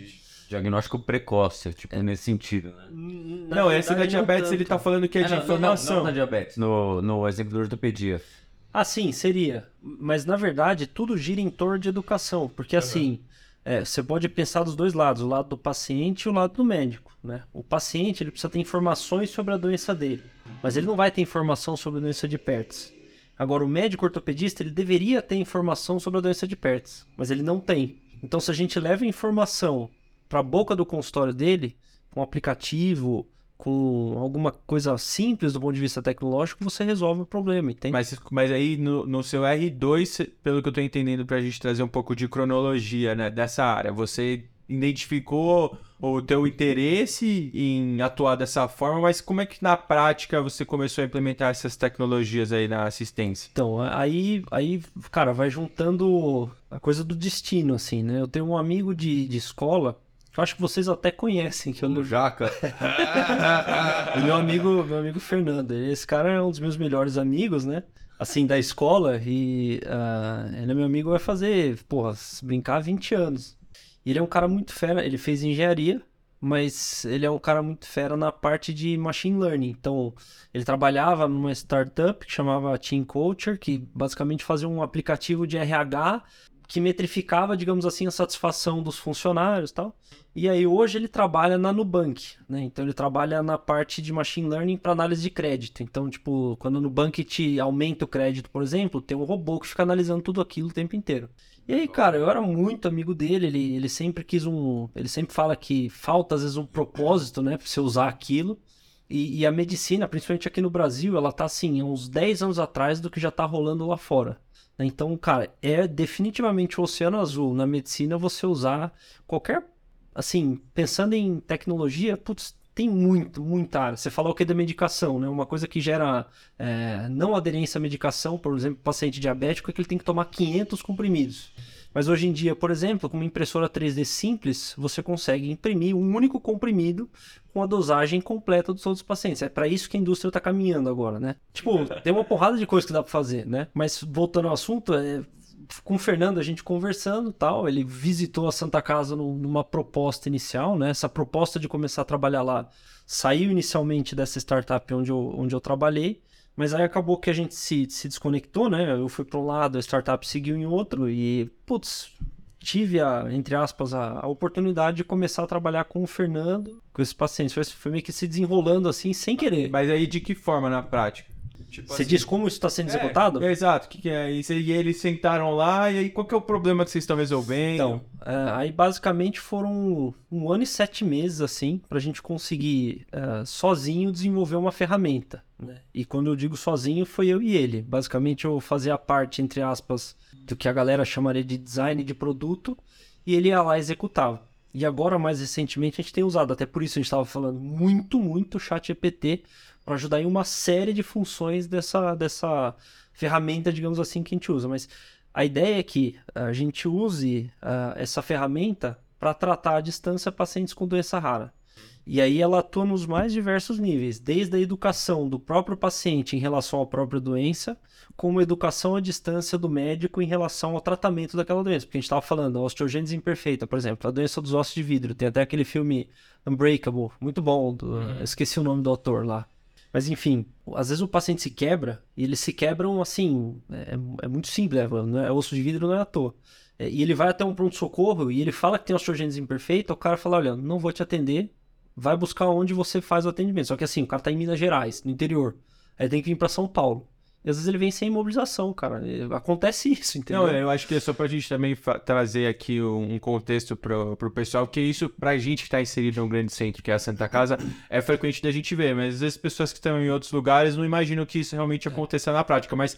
D: Diagnóstico precoce, tipo, é nesse sentido, né?
A: não, esse da diabetes ele tá falando que é de
D: não, não,
A: informação.
D: Não, na diabetes, no, no exemplo da ortopedia.
C: Ah, sim, seria. Mas na verdade, tudo gira em torno de educação. Porque assim, é, você pode pensar dos dois lados, o lado do paciente e o lado do médico. Né? O paciente ele precisa ter informações sobre a doença dele, mas ele não vai ter informação sobre a doença de Pertz. Agora, o médico ortopedista ele deveria ter informação sobre a doença de Pertz, mas ele não tem. Então, se a gente leva informação para a boca do consultório dele, um aplicativo, com alguma coisa simples do ponto de vista tecnológico, você resolve o problema, entende?
A: Mas, mas aí no, no seu R2, cê- pelo que eu tô entendendo, pra gente trazer um pouco de cronologia né, dessa área, você identificou o teu interesse em atuar dessa forma, mas como é que na prática você começou a implementar essas tecnologias aí na assistência?
C: Então, aí, aí, cara, vai juntando a coisa do destino, assim, né? Eu tenho um amigo de, de escola, que eu acho que vocês até conhecem, que eu
B: O
C: não...
B: Jaca. *laughs*
C: o meu amigo, meu amigo Fernando. Esse cara é um dos meus melhores amigos, né? Assim, da escola, e ah, ele é meu amigo, vai fazer, porra, se brincar, 20 anos. E ele é um cara muito fera, ele fez engenharia, mas ele é um cara muito fera na parte de machine learning. Então, ele trabalhava numa startup que chamava Team Culture, que basicamente fazia um aplicativo de RH que metrificava, digamos assim, a satisfação dos funcionários e tal. E aí hoje ele trabalha na Nubank, né? Então ele trabalha na parte de machine learning para análise de crédito. Então, tipo, quando o Nubank te aumenta o crédito, por exemplo, tem um robô que fica analisando tudo aquilo o tempo inteiro. E aí, cara, eu era muito amigo dele, ele, ele sempre quis um. Ele sempre fala que falta, às vezes, um propósito, né, pra você usar aquilo. E, e a medicina, principalmente aqui no Brasil, ela tá assim, uns 10 anos atrás do que já tá rolando lá fora. Né? Então, cara, é definitivamente o oceano azul na medicina você usar qualquer. Assim, pensando em tecnologia, putz, tem muito, muita área. Você falou o que da medicação, né? Uma coisa que gera é, não aderência à medicação, por exemplo, paciente diabético, é que ele tem que tomar 500 comprimidos. Mas hoje em dia, por exemplo, com uma impressora 3D simples, você consegue imprimir um único comprimido com a dosagem completa dos outros pacientes. É para isso que a indústria está caminhando agora, né? Tipo, tem uma porrada de coisa que dá para fazer, né? Mas voltando ao assunto, é, com o Fernando a gente conversando tal, ele visitou a Santa Casa num- numa proposta inicial, né? Essa proposta de começar a trabalhar lá saiu inicialmente dessa startup onde eu, onde eu trabalhei, mas aí acabou que a gente se, se desconectou, né? Eu fui para um lado, a startup seguiu em outro e, putz, tive a, entre aspas, a, a oportunidade de começar a trabalhar com o Fernando, com esses pacientes. Foi, foi meio que se desenrolando assim, sem querer.
A: Mas aí de que forma na prática? Tipo
C: Você
A: assim,
C: diz como isso está sendo executado?
A: É, exato. O que, que é isso? E eles sentaram lá, e aí qual que é o problema que vocês estão resolvendo?
C: Então, é, aí basicamente foram um ano e sete meses, assim, pra gente conseguir é, sozinho desenvolver uma ferramenta. né? E quando eu digo sozinho, foi eu e ele. Basicamente eu fazia a parte, entre aspas, do que a galera chamaria de design de produto, e ele ia lá e executava. E agora, mais recentemente, a gente tem usado, até por isso a gente estava falando muito, muito chat GPT para ajudar em uma série de funções dessa, dessa ferramenta, digamos assim, que a gente usa. Mas A ideia é que a gente use uh, essa ferramenta para tratar à distância pacientes com doença rara. E aí ela atua nos mais diversos níveis, desde a educação do próprio paciente em relação à própria doença, como a educação à distância do médico em relação ao tratamento daquela doença. Porque a gente estava falando, a osteogênese imperfeita, por exemplo, a doença dos ossos de vidro. Tem até aquele filme Unbreakable, muito bom, do, uhum. esqueci o nome do autor lá. Mas enfim, às vezes o paciente se quebra e eles se quebram assim, é, é muito simples, é, é osso de vidro não é à toa. É, e ele vai até um pronto-socorro e ele fala que tem osteogênese imperfeita, o cara fala, olha, não vou te atender, vai buscar onde você faz o atendimento. Só que assim, o cara tá em Minas Gerais, no interior. Aí tem que vir para São Paulo. E às vezes ele vem sem imobilização, cara. Acontece *laughs* isso, entendeu?
A: Não, eu acho que é só pra gente também trazer aqui um contexto pro, pro pessoal, que isso, pra gente que tá inserido num grande centro, que é a Santa Casa, *clears throat* é frequente da gente ver, mas às vezes pessoas que estão em outros lugares não imaginam que isso realmente é. aconteça na prática. Mas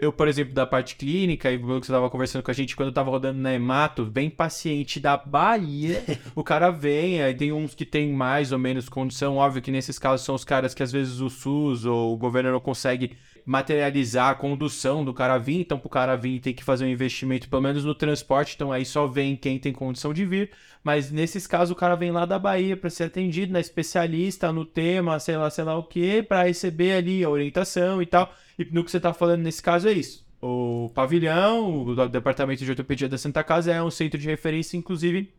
A: eu, por exemplo, da parte clínica, e você estava conversando com a gente quando eu estava rodando na Emato, vem paciente da Bahia, *laughs* o cara vem, aí tem uns que tem mais ou menos condição, óbvio que nesses casos são os caras que às vezes o SUS ou o governo não consegue materializar a condução do cara vir, então pro cara vir tem que fazer um investimento pelo menos no transporte, então aí só vem quem tem condição de vir, mas nesses casos o cara vem lá da Bahia para ser atendido na especialista no tema, sei lá, sei lá o que, para receber ali a orientação e tal. E no que você tá falando nesse caso é isso. O pavilhão, o departamento de ortopedia da Santa Casa é um centro de referência, inclusive,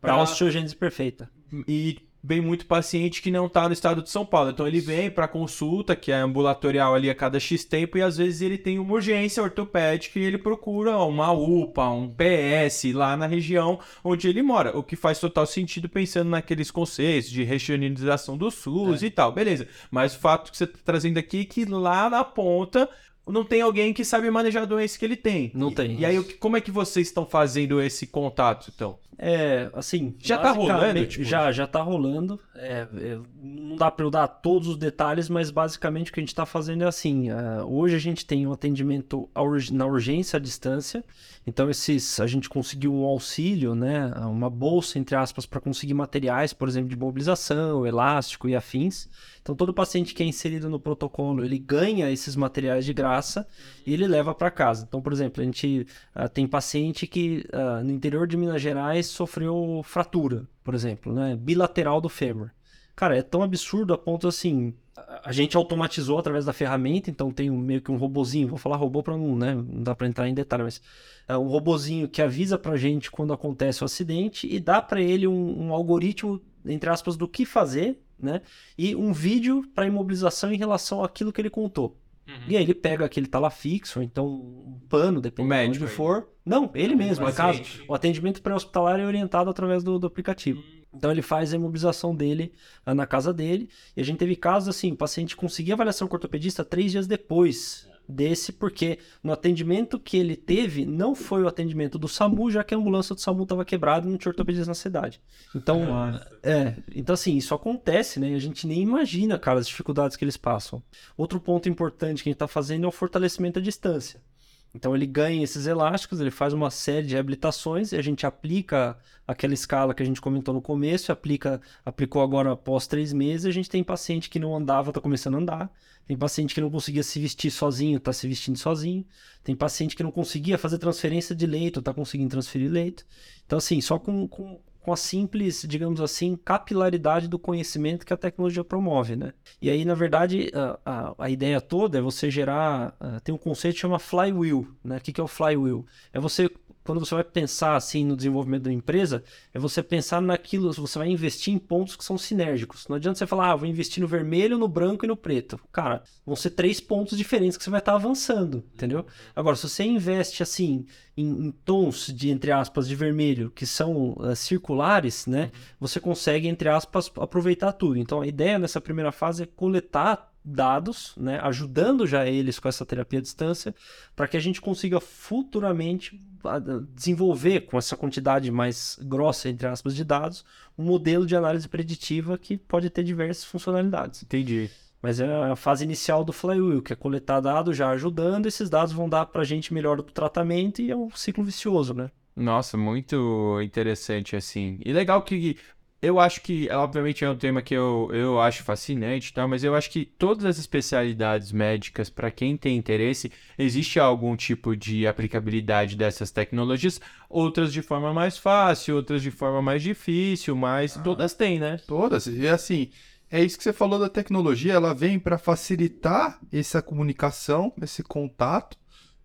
C: para osteogênese perfeita.
A: E vem muito paciente que não está no estado de São Paulo. Então ele vem para consulta, que é ambulatorial ali a cada X tempo, e às vezes ele tem uma urgência ortopédica e ele procura uma UPA, um PS lá na região onde ele mora. O que faz total sentido pensando naqueles conceitos de regionalização do SUS é. e tal, beleza. Mas o fato que você está trazendo aqui é que lá na ponta não tem alguém que sabe manejar a doença que ele tem.
C: Não tem.
A: E aí, como é que vocês estão fazendo esse contato, então?
C: É, assim.
A: Já tá rolando? Tipo...
C: Já, já tá rolando. É, é, não dá para eu dar todos os detalhes, mas basicamente o que a gente tá fazendo é assim. Uh, hoje a gente tem um atendimento na urgência à distância. Então, esses, a gente conseguiu um auxílio, né? Uma bolsa, entre aspas, para conseguir materiais, por exemplo, de mobilização, elástico e afins. Então, todo paciente que é inserido no protocolo, ele ganha esses materiais de graça e ele leva para casa. Então, por exemplo, a gente uh, tem paciente que uh, no interior de Minas Gerais sofreu fratura, por exemplo, né? Bilateral do fêmur. Cara, é tão absurdo a ponto assim. A gente automatizou através da ferramenta, então tem meio que um robozinho. Vou falar robô para não, né? Não dá para entrar em detalhe, mas é um robozinho que avisa pra gente quando acontece o acidente e dá para ele um, um algoritmo, entre aspas, do que fazer, né? E um vídeo para imobilização em relação àquilo que ele contou. Uhum. E aí ele pega aquele tala fixo, ou então um pano, dependendo de onde for. Não, ele mesmo, no caso. O atendimento pré-hospitalar é orientado através do, do aplicativo. Uhum. Então ele faz a imobilização dele uh, na casa dele. E a gente teve casos assim, o paciente conseguia avaliação com o ortopedista três dias depois desse, porque no atendimento que ele teve, não foi o atendimento do SAMU, já que a ambulância do SAMU estava quebrada e não tinha ortopedista na cidade. Então, é, então assim, isso acontece, né? E a gente nem imagina, cara, as dificuldades que eles passam. Outro ponto importante que a gente está fazendo é o fortalecimento à distância. Então ele ganha esses elásticos, ele faz uma série de reabilitações e a gente aplica aquela escala que a gente comentou no começo, aplica, aplicou agora após três meses, a gente tem paciente que não andava, está começando a andar, tem paciente que não conseguia se vestir sozinho, está se vestindo sozinho, tem paciente que não conseguia fazer transferência de leito, está conseguindo transferir leito. Então assim, só com, com, com a simples, digamos assim, capilaridade do conhecimento que a tecnologia promove, né? E aí, na verdade, a, a, a ideia toda é você gerar, uh, tem um conceito que chama flywheel, né? O que, que é o flywheel? É você quando você vai pensar assim no desenvolvimento da empresa, é você pensar naquilo, você vai investir em pontos que são sinérgicos. Não adianta você falar, ah, vou investir no vermelho, no branco e no preto. Cara, vão ser três pontos diferentes que você vai estar avançando, entendeu? Agora, se você investe assim em, em tons de entre aspas de vermelho que são uh, circulares, né? Você consegue entre aspas aproveitar tudo. Então, a ideia nessa primeira fase é coletar dados, né, ajudando já eles com essa terapia à distância, para que a gente consiga futuramente desenvolver com essa quantidade mais grossa, entre aspas, de dados, um modelo de análise preditiva que pode ter diversas funcionalidades.
A: Entendi.
C: Mas é a fase inicial do Flywheel, que é coletar dados já ajudando, esses dados vão dar para a gente melhor do tratamento e é um ciclo vicioso, né?
A: Nossa, muito interessante assim. E legal que eu acho que, obviamente, é um tema que eu, eu acho fascinante, tá? mas eu acho que todas as especialidades médicas, para quem tem interesse, existe algum tipo de aplicabilidade dessas tecnologias, outras de forma mais fácil, outras de forma mais difícil, mas
B: Ah.
A: todas têm, né?
B: Todas. E assim, é isso que você falou da tecnologia, ela vem para facilitar essa comunicação, esse contato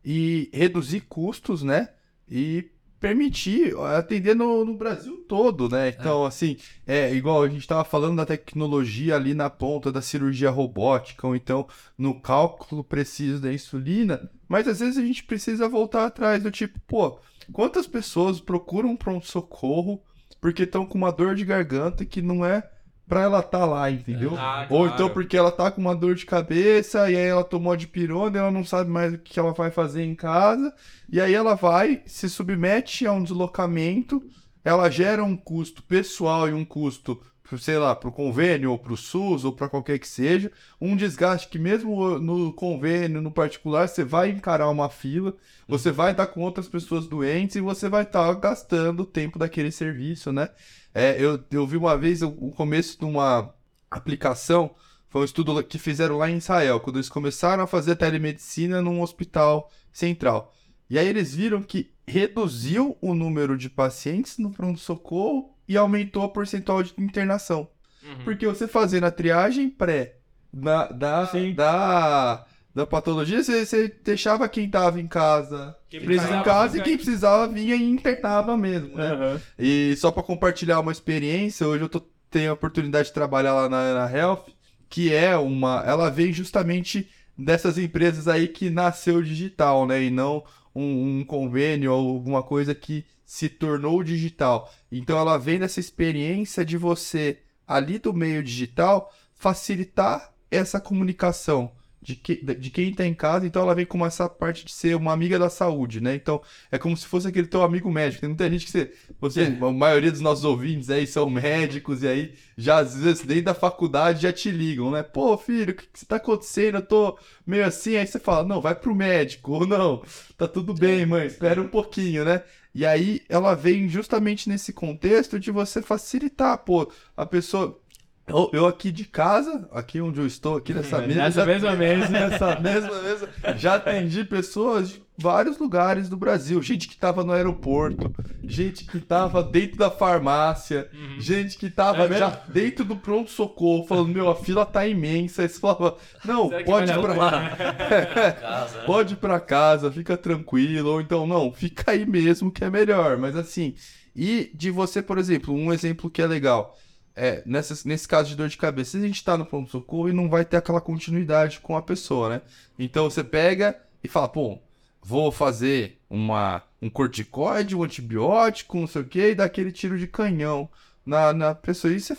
B: e reduzir custos, né? E permitir atender no, no Brasil todo, né? Então, assim, é igual a gente estava falando da tecnologia ali na ponta da cirurgia robótica, ou então no cálculo preciso da insulina, mas às vezes a gente precisa voltar atrás do tipo, pô, quantas pessoas procuram um pronto-socorro porque estão com uma dor de garganta que não é pra ela estar lá, entendeu?
A: Ah,
B: Ou
A: claro.
B: então porque ela tá com uma dor de cabeça e aí ela tomou de pirona e ela não sabe mais o que ela vai fazer em casa. E aí ela vai, se submete a um deslocamento, ela gera um custo pessoal e um custo, sei lá, pro convênio ou pro SUS ou pra qualquer que seja, um desgaste que mesmo no convênio, no particular, você vai encarar uma fila, você vai estar com outras pessoas doentes e você vai estar gastando o tempo daquele serviço, né? É, eu, eu vi uma vez o, o começo de uma aplicação, foi um estudo que fizeram lá em Israel, quando eles começaram a fazer telemedicina num hospital central. E aí eles viram que reduziu o número de pacientes no pronto-socorro e aumentou a percentual de internação. Porque você fazendo a triagem pré da, da,
A: Sim.
B: da, da patologia, você, você deixava quem tava em casa
A: Quem
B: ficar em
A: precisava
B: casa e quem precisava vinha e internava mesmo, né?
A: Aham.
B: E só para compartilhar uma experiência, hoje eu tô, tenho a oportunidade de trabalhar lá na, na Health, que é uma. Ela vem justamente dessas empresas aí que nasceu digital, né? E não um, um convênio ou alguma coisa que se tornou digital. Então ela vem dessa experiência de você, ali do meio digital, facilitar essa comunicação. De, que, de quem está em casa, então ela vem com essa parte de ser uma amiga da saúde, né? Então é como se fosse aquele teu amigo médico. Tem muita gente que você, você a maioria dos nossos ouvintes aí são médicos e aí já às vezes desde a faculdade já te ligam, né? Pô, filho, o que, que tá acontecendo? Eu tô meio assim. Aí você fala, não, vai pro médico. Ou não, tá tudo bem, mãe, espera um pouquinho, né? E aí ela vem justamente nesse contexto de você facilitar, pô, a pessoa. Eu, eu aqui de casa, aqui onde eu estou, aqui nessa *laughs* mesa.
A: Nessa
B: já-
A: mesma *laughs* mesa.
B: Nessa mesma mesa, já atendi pessoas vários lugares do Brasil. Gente que tava no aeroporto, gente que tava dentro da farmácia, gente que tava
A: É
B: já dentro do pronto-socorro, falando: Meu, a fila tá imensa. Aí você falava: Não,
A: Será
B: pode ir pra *laughs*
C: Casa.
B: pode ir pra casa, fica tranquilo, ou então não, fica aí mesmo que é melhor. Mas assim, e de você, por exemplo, um exemplo que é legal, é nessa, nesse caso de dor de cabeça, a gente tá no pronto-socorro e não vai ter aquela continuidade com a pessoa, né? Então você pega e fala, pô, vou fazer uma, um corticoide, um antibiótico, não sei o que, e dar aquele tiro de canhão na, na pessoa. E você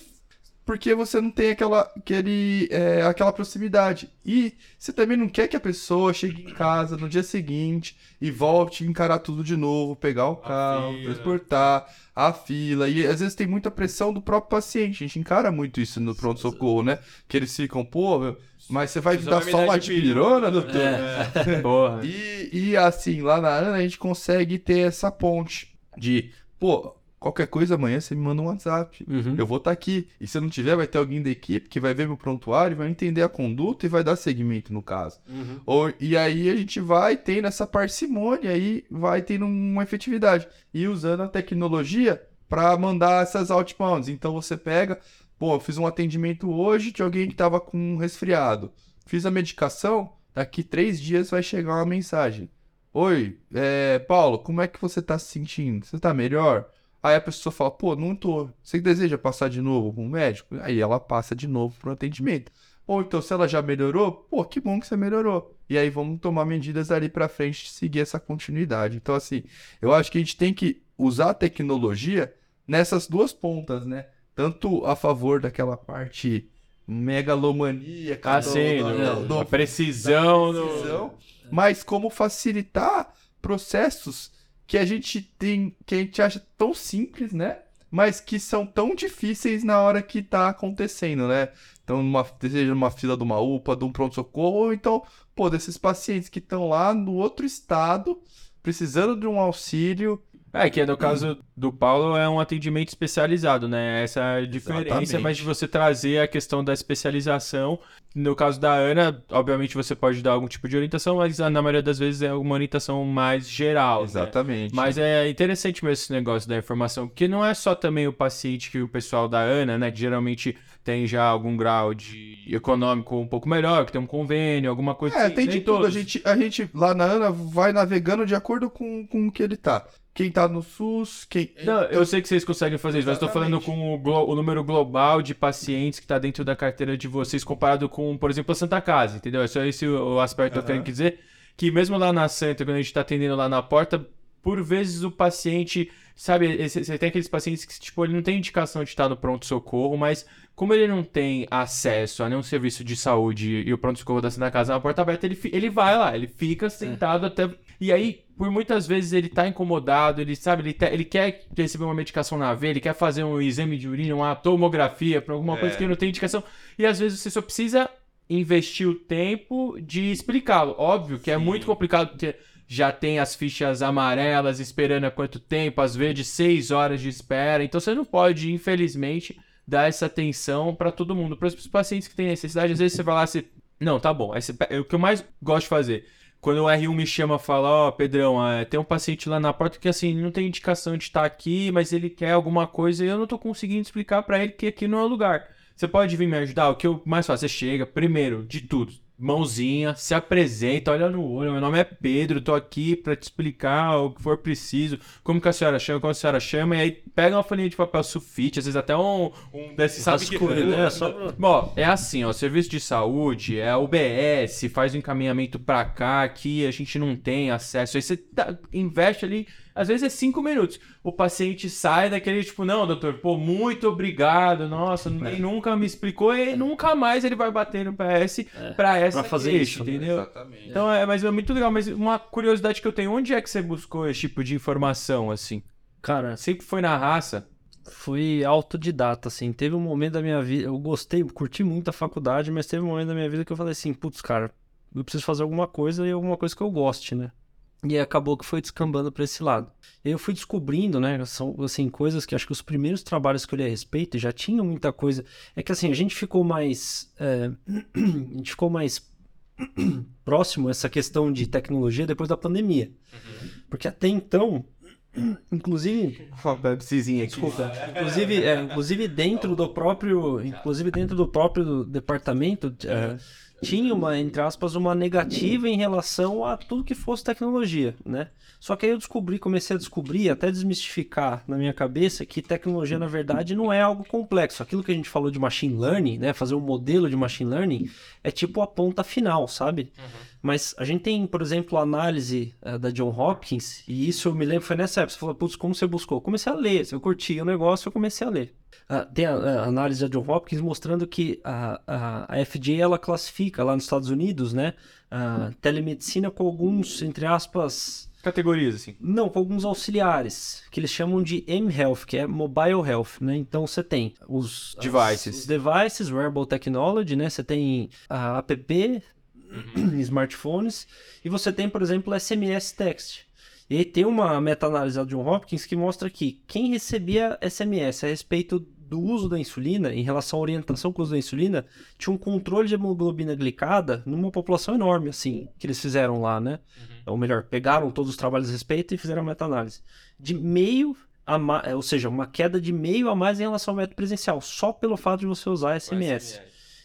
B: porque você não tem aquela, aquele, é, aquela proximidade. E você também não quer que a pessoa chegue em casa no dia seguinte e volte encarar tudo de novo, pegar o carro, transportar, a fila. E às vezes tem muita pressão do próprio paciente. A gente encara muito isso no pronto-socorro, né? Que eles ficam, pô, meu, mas você vai
A: Você
B: dar
A: vai me
B: só uma
A: de
B: dipirona, doutor?
A: É. *laughs* Porra.
B: E, e assim, lá na Ana a gente consegue ter essa ponte de, pô, qualquer coisa amanhã você me manda um WhatsApp.
C: Uhum.
B: Eu vou estar aqui. E se eu não tiver, vai ter alguém da equipe que vai ver meu prontuário, vai entender a conduta e vai dar seguimento no caso.
C: Uhum.
B: Ou, e aí a gente vai tendo essa parcimônia aí, vai tendo uma efetividade. E usando a tecnologia para mandar essas outbounds. Então você pega, pô, eu fiz um atendimento hoje de alguém que estava com um resfriado. Fiz a medicação, daqui três dias vai chegar uma mensagem. Oi, é, Paulo, como é que você tá se sentindo? Você tá melhor? Aí a pessoa fala, pô, não tô. Você deseja passar de novo com o médico? Aí ela passa de novo pro atendimento. Ou então, se ela já melhorou, pô, que bom que você melhorou. E aí vamos tomar medidas ali pra frente seguir essa continuidade. Então, assim, eu acho que a gente tem que usar a tecnologia nessas duas pontas, né? Tanto a favor daquela parte megalomaníaca
A: Ah, sim,
B: do-
A: do-
B: do- do-
A: a precisão,
B: precisão, mas como facilitar processos que a gente tem, que a gente acha tão simples, né? Mas que são tão difíceis na hora que tá acontecendo, né? Então, numa, seja numa fila de uma UPA, de um pronto-socorro, ou então, pô, desses pacientes que estão lá no outro estado, precisando de um auxílio,
A: É, que no caso do Paulo é um atendimento especializado, né? Essa é a diferença,
B: Exatamente.
A: mas de você trazer a questão da especialização. No caso da Ana, obviamente você pode dar algum tipo de orientação, mas na maioria das vezes é uma orientação mais geral. né?
B: Exatamente.
A: Mas é interessante mesmo esse negócio da informação, porque não é só também o paciente que o pessoal da ANA, né, que geralmente tem já algum grau de econômico um pouco melhor, que tem um convênio, alguma coisa
B: É,
A: assim.
B: tem de
A: nem
B: tudo. A gente, a gente lá na Ana vai navegando de acordo com, com o que ele tá. Quem tá no SUS, quem.
A: Não, eu sei que vocês conseguem fazer isso, mas eu tô falando com o, glo- o número global de pacientes que tá dentro da carteira de vocês comparado com, por exemplo, a Santa Casa, entendeu? É só esse o, aspecto que eu quero dizer. Que mesmo lá na Santa, quando a gente tá atendendo lá na porta, por vezes o paciente, sabe, você tem aqueles pacientes que, tipo, ele não tem indicação de estar no pronto-socorro, mas como ele não tem acesso a nenhum serviço de saúde e o pronto-socorro da Santa Casa é uma porta aberta, ele, ele vai lá, ele fica sentado até. E aí, por muitas vezes, ele tá incomodado, ele sabe, ele, te- ele quer receber uma medicação na veia, ele quer fazer um exame de urina, uma tomografia, pra alguma coisa que não tem indicação. E às vezes você só precisa investir o tempo de explicá-lo. Óbvio que é muito complicado, porque já tem as fichas amarelas esperando há quanto tempo, às vezes seis horas de espera. Então você não pode, infelizmente, dar essa atenção pra todo mundo. Para os pacientes que têm necessidade, às vezes você vai lá e não, tá bom. Você é o que eu mais gosto de fazer. Quando o R1 me chama fala, ó, Pedrão, é, tem um paciente lá na porta que assim, não tem indicação de estar aqui, mas ele quer alguma coisa e eu não tô conseguindo explicar pra ele que aqui não é o lugar. Você pode vir me ajudar? O que eu mais faço? Você chega, primeiro de tudo, mãozinha, se apresenta, olha no olho. Meu nome é Pedro, tô aqui pra te explicar o que for preciso. Como que a senhora chama, como a senhora chama, e aí pega uma folhinha de papel sulfite, às vezes até um, um desses, sabe que...
C: Né? Só
A: Bom, é assim, ó, serviço de saúde, é a UBS, faz o encaminhamento pra cá, aqui a gente não tem acesso. Aí você tá- investe ali, às vezes é cinco minutos. O paciente sai daquele tipo, não, doutor, pô, muito obrigado, nossa, ninguém nunca me explicou e nunca mais ele vai bater no PS pra essa
C: pra fazer
A: queixa,
C: isso, né?
A: entendeu?
B: Exatamente.
A: Então é, mas é muito legal, mas uma curiosidade que eu tenho, onde é que você buscou esse tipo de informação, assim?
C: Cara,
A: Sempre foi na raça?
C: fui autodidata, assim. Teve um momento da minha vida, eu gostei, curti muito a faculdade, mas teve um momento da minha vida que eu falei assim, putz, cara, eu preciso fazer alguma coisa e alguma coisa que eu goste, né? E acabou que foi descambando pra esse lado. E eu fui descobrindo, né, são, assim, coisas que acho que os primeiros trabalhos que eu li a respeito já tinham muita coisa. É que, assim, a gente ficou mais... é, *clears throat* a gente ficou mais *clears throat* próximo a essa questão de tecnologia depois da pandemia. Porque até então, *clears throat* inclusive...
A: Uma Pepsizinha aqui.
C: Desculpa. Inclusive, é, inclusive dentro do próprio, inclusive dentro do próprio departamento, é, tinha uma, entre aspas, uma negativa em relação a tudo que fosse tecnologia, né? Só que aí eu descobri, comecei a descobrir, até desmistificar na minha cabeça que tecnologia, na verdade, não é algo complexo. Aquilo que a gente falou de machine learning, né? Fazer um modelo de machine learning é tipo a ponta final, sabe? Mas a gente tem, por exemplo, a análise eh, da John Hopkins, e isso eu me lembro, foi nessa época. Você falou, putz, como você buscou? Eu comecei a ler, eu curti o negócio, eu comecei a ler. Ah, tem a, a análise da John Hopkins mostrando que a, a, a FDA ela classifica lá nos Estados Unidos, né, a telemedicina com alguns, entre aspas,
A: Categorias, assim.
C: não, com alguns auxiliares, que eles chamam de M-Health, que é Mobile Health, né? Então você tem os
A: Devices.
C: as- os devices, wearable technology, né? Você tem a app, *clears throat* smartphones, e você tem, por exemplo, SMS text. E aí tem uma meta-análise da John Hopkins que mostra que quem recebia SMS a respeito do uso da insulina, em relação à orientação com o uso da insulina, tinha um controle de hemoglobina glicada numa população enorme, assim, que eles fizeram lá, né? Ou melhor, pegaram todos os trabalhos a respeito e fizeram a meta-análise. De meio a mais, ou seja, uma queda de meio a mais em relação ao método presencial, só pelo fato de você usar SMS.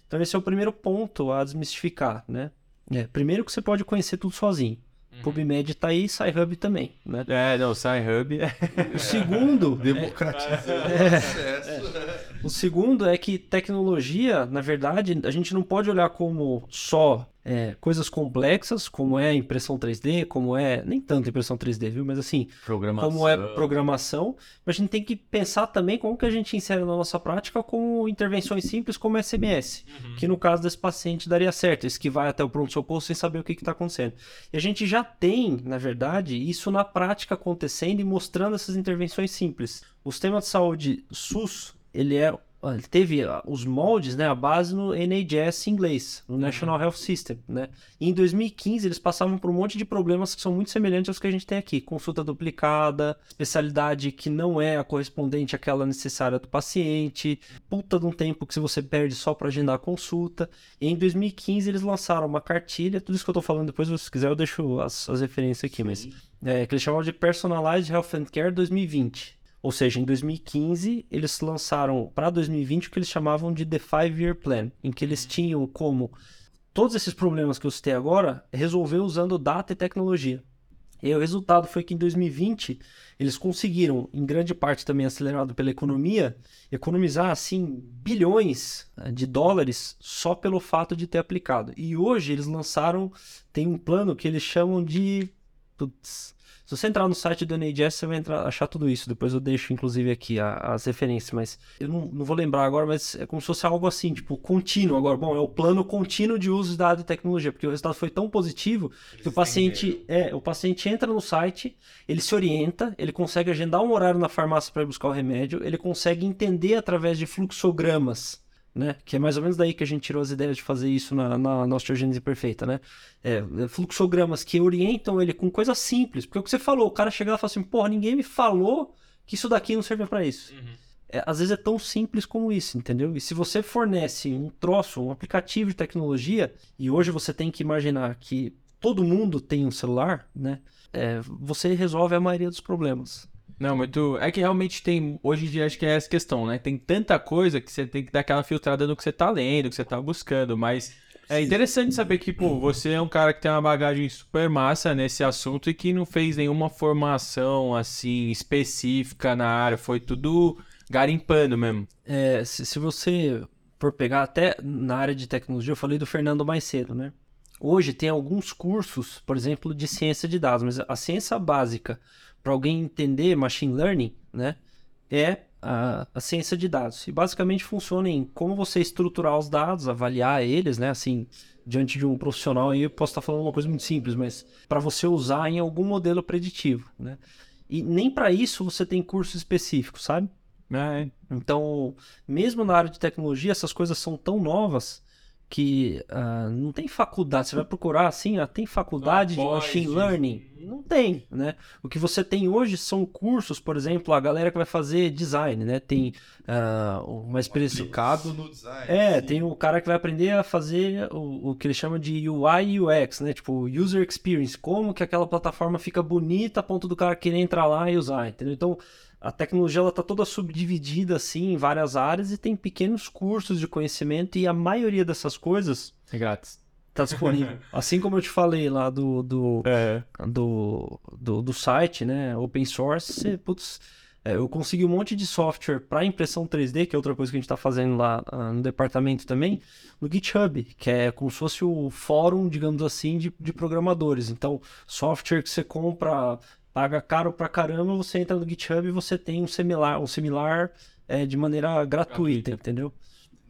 C: Então esse é o primeiro ponto a desmistificar, né? É, primeiro que você pode conhecer tudo sozinho. PubMed tá aí, SciHub também, né?
A: É, não, SciHub é...
C: O segundo, *laughs*
B: Democratizando
C: É.
B: o acesso.
C: o segundo é que tecnologia, na verdade, a gente não pode olhar como só é, coisas complexas, como é impressão 3D, como é nem tanto impressão 3D, viu? Mas assim,
D: Programação.
C: como é programação, mas a gente tem que pensar também como que a gente insere na nossa prática com intervenções simples como SMS, que no caso desse paciente daria certo, esse que vai até o pronto-socorro sem saber o que está acontecendo. E a gente já tem, na verdade, isso na prática acontecendo e mostrando essas intervenções simples. O sistema de saúde SUS, ele é ele teve ah, os moldes, né, a base no NHS inglês, no National Health System, né? E em 2015 eles passavam por um monte de problemas que são muito semelhantes aos que a gente tem aqui, consulta duplicada, especialidade que não é a correspondente àquela necessária do paciente, puta de um tempo que se você perde só para agendar a consulta. E em 2015 eles lançaram uma cartilha, tudo isso que eu tô falando depois, se você quiser eu deixo as, as referências aqui, mas é, que eles chamavam de Personalized Health and Care 2020. Ou seja, em 2015, eles lançaram para 2020 o que eles chamavam de The Five Year Plan, em que eles tinham como todos esses problemas que eu citei agora resolver usando data e tecnologia. E o resultado foi que em 2020 eles conseguiram, em grande parte também acelerado pela economia, economizar assim bilhões né, de dólares só pelo fato de ter aplicado. E hoje eles lançaram, tem um plano que eles chamam de putz, se você entrar no site do NHS, você vai entrar, achar tudo isso. Depois eu deixo, inclusive, aqui a, as referências, mas eu não, não, vou lembrar agora, mas é como se fosse algo assim, tipo, contínuo agora. Bom, é o plano contínuo de uso de dados e tecnologia, porque o resultado foi tão positivo que o paciente, é, o paciente entra no site, ele se orienta, ele consegue agendar um horário na farmácia para buscar o remédio, ele consegue entender através de fluxogramas né? Que é mais ou menos daí que a gente tirou as ideias de fazer isso na, na, osteogênese perfeita, né? É, é, fluxogramas que orientam ele com coisas simples. Porque é o que você falou, o cara chega lá e fala assim, porra, ninguém me falou que isso daqui não serve para isso. Uhum. É, às vezes é tão simples como isso, entendeu? E se você fornece um troço, um aplicativo de tecnologia, e hoje você tem que imaginar que todo mundo tem um celular, né? É, você resolve a maioria dos problemas.
A: Não, muito. É que realmente tem. Hoje em dia acho que é essa questão, né? Tem tanta coisa que você tem que dar aquela filtrada no que você tá lendo, que você tá buscando, mas. É interessante saber que, pô, você é um cara que tem uma bagagem super massa nesse assunto e que não fez nenhuma formação, assim, específica na área. Foi tudo garimpando mesmo.
C: É, se, se você for pegar até na área de tecnologia, eu falei do Fernando mais cedo, né? Hoje tem alguns cursos, por exemplo, de ciência de dados, mas a ciência básica para alguém entender machine learning, né, é a, a, ciência de dados. E basicamente funciona em como você estruturar os dados, avaliar eles, né, assim, diante de um profissional aí eu posso estar falando uma coisa muito simples, mas para você usar em algum modelo preditivo, né? E nem para isso você tem curso específico, sabe? É. Então, mesmo na área de tecnologia, essas coisas são tão novas que uh, não tem faculdade. Você vai procurar assim, ah, tem faculdade de machine learning? Não tem, né? O que você tem hoje são cursos, por exemplo, a galera que vai fazer design, né? Tem uh, uma experiência.
B: Aplicado no design.
C: É, sim. tem o cara que vai aprender a fazer o, o que ele chama de UI e UX, né? Tipo, user experience. Como que aquela plataforma fica bonita a ponto do cara querer entrar lá e usar, entendeu? Então a tecnologia ela está toda subdividida assim em várias áreas e tem pequenos cursos de conhecimento e a maioria dessas coisas
A: é grátis.
C: Está disponível. *laughs* assim como eu te falei lá do do, é. do, do, do, site, né, open source, você, putz, é, eu consegui um monte de software para impressão 3D, que é outra coisa que a gente está fazendo lá uh, no departamento também, no GitHub, que é como se fosse o fórum, digamos assim, de, de programadores. Então, software que você compra paga caro pra caramba, você entra no GitHub e você tem um similar, um similar é, de maneira gratuita, gratuita, entendeu?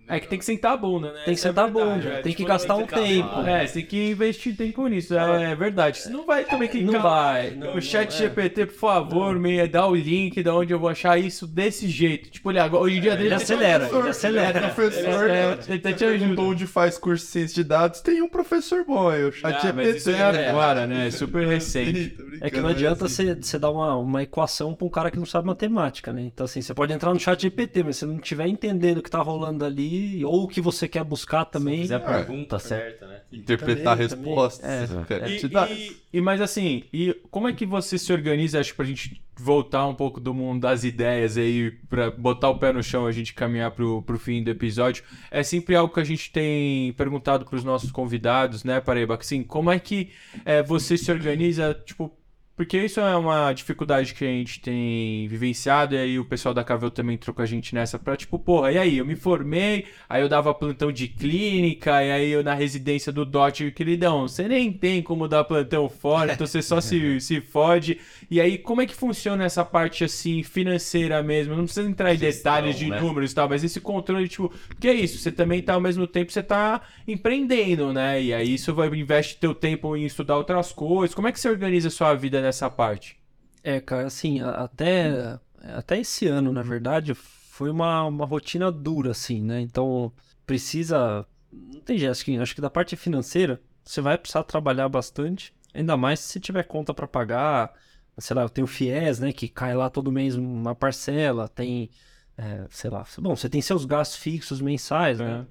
A: É que tem que sentar a bunda, né?
C: Tem que sentar é a bunda, é, tem tipo, que gastar um tempo.
A: É, você tem que investir tempo nisso, é, é verdade. Você não vai também clicar.
C: Não vai. Não,
A: o chat. GPT, por favor, não. me dá o link de onde eu vou achar isso desse jeito. Tipo, agora, hoje em dia
C: dele. Ele acelera, ele acelera.
B: Professor, ele, ele tá te ajudando. onde faz curso de ciência de dados, tem um professor bom aí, o chat ah, GPT.
A: É agora, né? É super recente.
C: É que não adianta você, você dar uma, uma equação pra um cara que não sabe matemática, né? Então, assim, você pode entrar no chat GPT, mas se não estiver entendendo o que tá rolando ali ou o que você quer buscar também. Se
D: fizer a pergunta é. certa, né?
B: Interpretar também, respostas.
A: Também. É. E, e, e, mas assim, e como é que você se organiza, acho, pra gente voltar um pouco do mundo das ideias aí, pra botar o pé no chão e a gente caminhar pro, pro fim do episódio? É sempre algo que a gente tem perguntado pros nossos convidados, né, Pareba? Assim, como é que é, você se organiza, tipo, porque isso é uma dificuldade que a gente tem vivenciado, e aí o pessoal da Cavel também trocou a gente nessa pra, tipo, porra, e aí, eu me formei, aí eu dava plantão de clínica, e aí eu na residência do DOT, queridão, você nem tem como dar plantão fora, então você só se, *laughs* se fode. E aí, como é que funciona essa parte, assim, financeira mesmo? Não precisa entrar em Gestão, detalhes de né? números e tal, mas esse controle, tipo, porque é isso, você também tá, ao mesmo tempo, você tá empreendendo, né? E aí isso vai, investe teu tempo em estudar outras coisas. Como é que você organiza a sua vida nessa parte?
C: É, cara, assim, até, até esse ano, na verdade, foi uma, uma rotina dura, assim, né? Então, precisa. Não tem jeito, acho que, acho que da parte financeira, você vai precisar trabalhar bastante, ainda mais se tiver conta para pagar. Sei lá, eu tenho FIES, né? Que cai lá todo mês uma parcela, tem. é, sei lá. Bom, você tem seus gastos fixos mensais, né?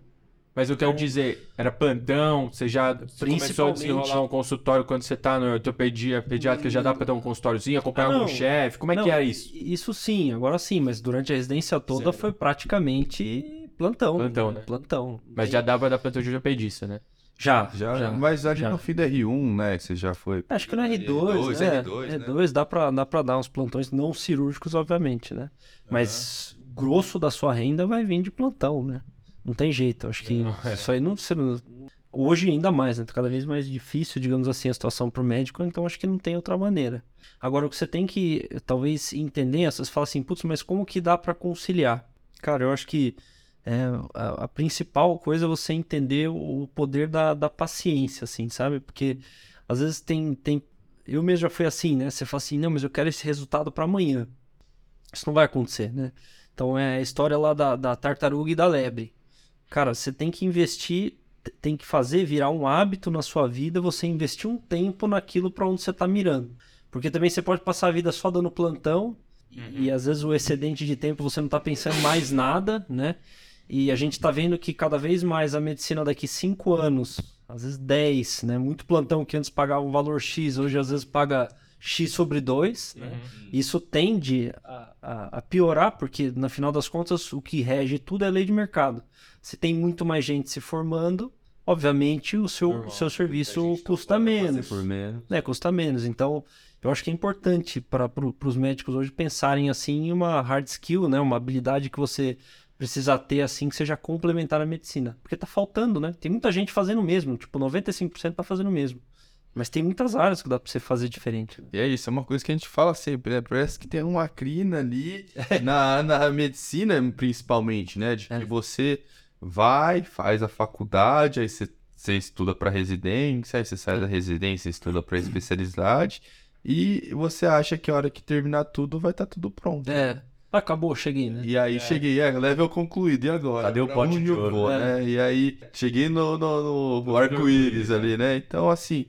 A: Mas eu quero dizer, era plantão, você já começou a
C: Principalmente-
A: desenrolar um consultório quando você tá no ortopedia pediátrica, já dá pra dar um consultóriozinho, acompanhar
C: Ah,
A: algum
C: não.
A: chefe, como é
C: Não,
A: que era isso?
C: Isso sim, agora sim, mas durante a residência toda foi praticamente plantão.
A: Plantão, né?
C: Plantão.
A: Mas já dá pra dar plantão de ortopedista, né?
C: Já,
B: Já,
C: já.
B: mas
C: já.
B: no fim da R1, né? que Você já foi.
C: Acho que no R2,
B: R2,
C: né?
B: R2, né?
C: R2 dá, pra, dá pra dar uns plantões não cirúrgicos, obviamente, né? Mas grosso da sua renda vai vir de plantão, né? Não tem jeito. Acho que
A: é.
C: isso aí não, Hoje ainda mais, né? Tá cada vez mais difícil, digamos assim, a situação pro médico, então acho que não tem outra maneira. Agora, o que você tem que talvez entender, é, você fala assim, putz, mas como que dá pra conciliar? Cara, eu acho que é, a, a principal coisa é você entender o poder da, da paciência, assim, sabe? Porque às vezes tem, tem. Eu mesmo já fui assim, né? Você fala assim, não, mas eu quero esse resultado para amanhã. Isso não vai acontecer, né? Então é a história lá da, da tartaruga e da lebre. Cara, você tem que investir, tem que fazer virar um hábito na sua vida, você investir um tempo naquilo para onde você tá mirando. Porque também você pode passar a vida só dando plantão e, e às vezes o excedente de tempo você não tá pensando mais nada, né? E a gente tá vendo que cada vez mais a medicina daqui cinco anos, às vezes 10, né? Muito plantão que antes pagava um valor X, hoje às vezes paga X sobre 2. Né? Isso tende a, a- a piorar, porque no final das contas o que rege tudo é lei de mercado. Se tem muito mais gente se formando, obviamente o seu, o seu serviço custa menos
D: Por menos.
C: né, custa menos. Então, eu acho que é importante para pro, os médicos hoje pensarem assim em uma hard skill, né, uma habilidade que você precisa ter assim que seja complementar à medicina, porque tá faltando, né? Tem muita gente fazendo o mesmo, tipo 95% tá fazendo o mesmo. Mas tem muitas áreas que dá para você fazer diferente.
B: E é isso, é uma coisa que a gente fala sempre, né? Parece que tem uma crina ali *laughs* na, na medicina, principalmente, né? De que
C: É.
B: você vai, faz a faculdade, aí você, você estuda para residência, aí você sai da residência, estuda para especialidade, e você acha que a hora que terminar tudo vai estar tudo pronto.
C: É, acabou, cheguei, né?
B: E aí cheguei, é, level concluído, e agora?
D: Cadê o
B: Pra
D: pote de ouro?
B: vou, né? E aí cheguei no, no, no arco-íris ali, né? Então, assim,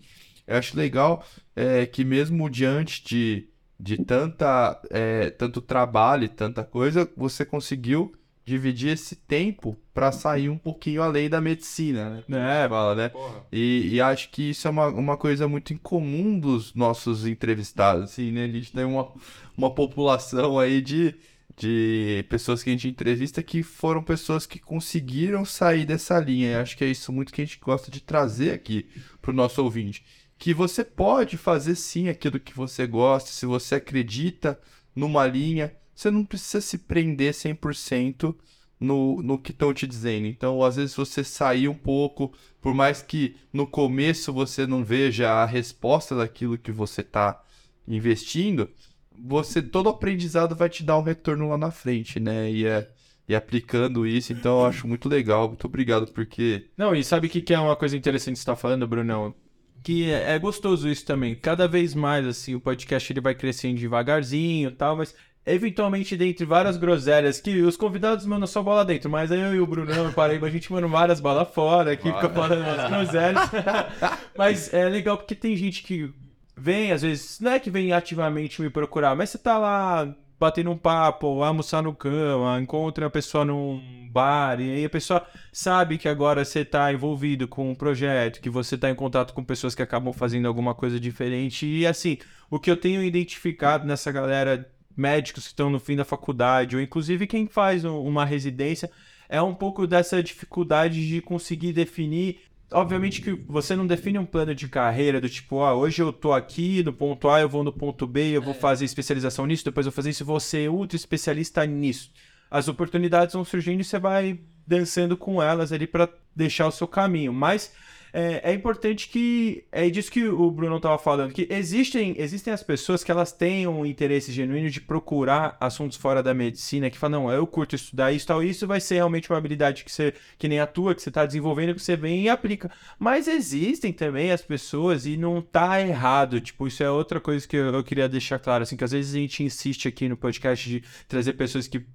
B: eu acho legal é, que mesmo diante de, de tanta, é, tanto trabalho e tanta coisa, você conseguiu dividir esse tempo para sair um pouquinho além da medicina, né? É, fala, né? E, e acho que isso é uma, uma coisa muito incomum dos nossos entrevistados, assim, né? A gente tem uma, uma população aí de, de pessoas que a gente entrevista que foram pessoas que conseguiram sair dessa linha. E acho que é isso muito que a gente gosta de trazer aqui pro nosso ouvinte. Que você pode fazer sim aquilo que você gosta, se você acredita numa linha, você não precisa se prender 100% no, no que estão te dizendo. Então, às vezes, você sair um pouco, por mais que no começo você não veja a resposta daquilo que você está investindo, você todo aprendizado vai te dar um retorno lá na frente, né? E, é, e aplicando isso, então eu acho muito legal. Muito obrigado, porque
A: Não, e sabe o que, que é uma coisa interessante que você tá falando, Brunão? Que é, é gostoso isso também. Cada vez mais, assim, o podcast ele vai crescendo devagarzinho e tal, mas eventualmente, dentre várias groselhas que os convidados mandam só bola dentro, mas eu e o Brunão e o Paraíba, a gente manda várias balas fora aqui, fica falando umas groselhas. *laughs* mas é legal porque tem gente que vem, às vezes, não é que vem ativamente me procurar, mas você tá lá batendo um papo, almoçar no cama, encontra a pessoa num bar, e aí a pessoa sabe que agora você tá envolvido com um projeto, que você tá em contato com pessoas que acabam fazendo alguma coisa diferente. E assim, o que eu tenho identificado nessa galera, médicos que estão no fim da faculdade, ou inclusive quem faz um- uma residência, é um pouco dessa dificuldade de conseguir definir. Obviamente que você não define um plano de carreira do tipo, ah, hoje eu tô aqui no ponto A, eu vou no ponto B, eu vou fazer especialização nisso, depois eu vou fazer isso, vou ser ultra especialista nisso. As oportunidades vão surgindo e você vai dançando com elas ali para deixar o seu caminho. Mas é, é importante que. É disso que o Bruno estava falando, que existem, existem as pessoas que elas têm um interesse genuíno de procurar assuntos fora da medicina, que falam, não, eu curto estudar isso tal, isso vai ser realmente uma habilidade que você, que nem a tua, que você está desenvolvendo, que você vem e aplica. Mas existem também as pessoas, e não tá errado, tipo, isso é outra coisa que eu, eu queria deixar claro, assim, que às vezes a gente insiste aqui no podcast de trazer pessoas que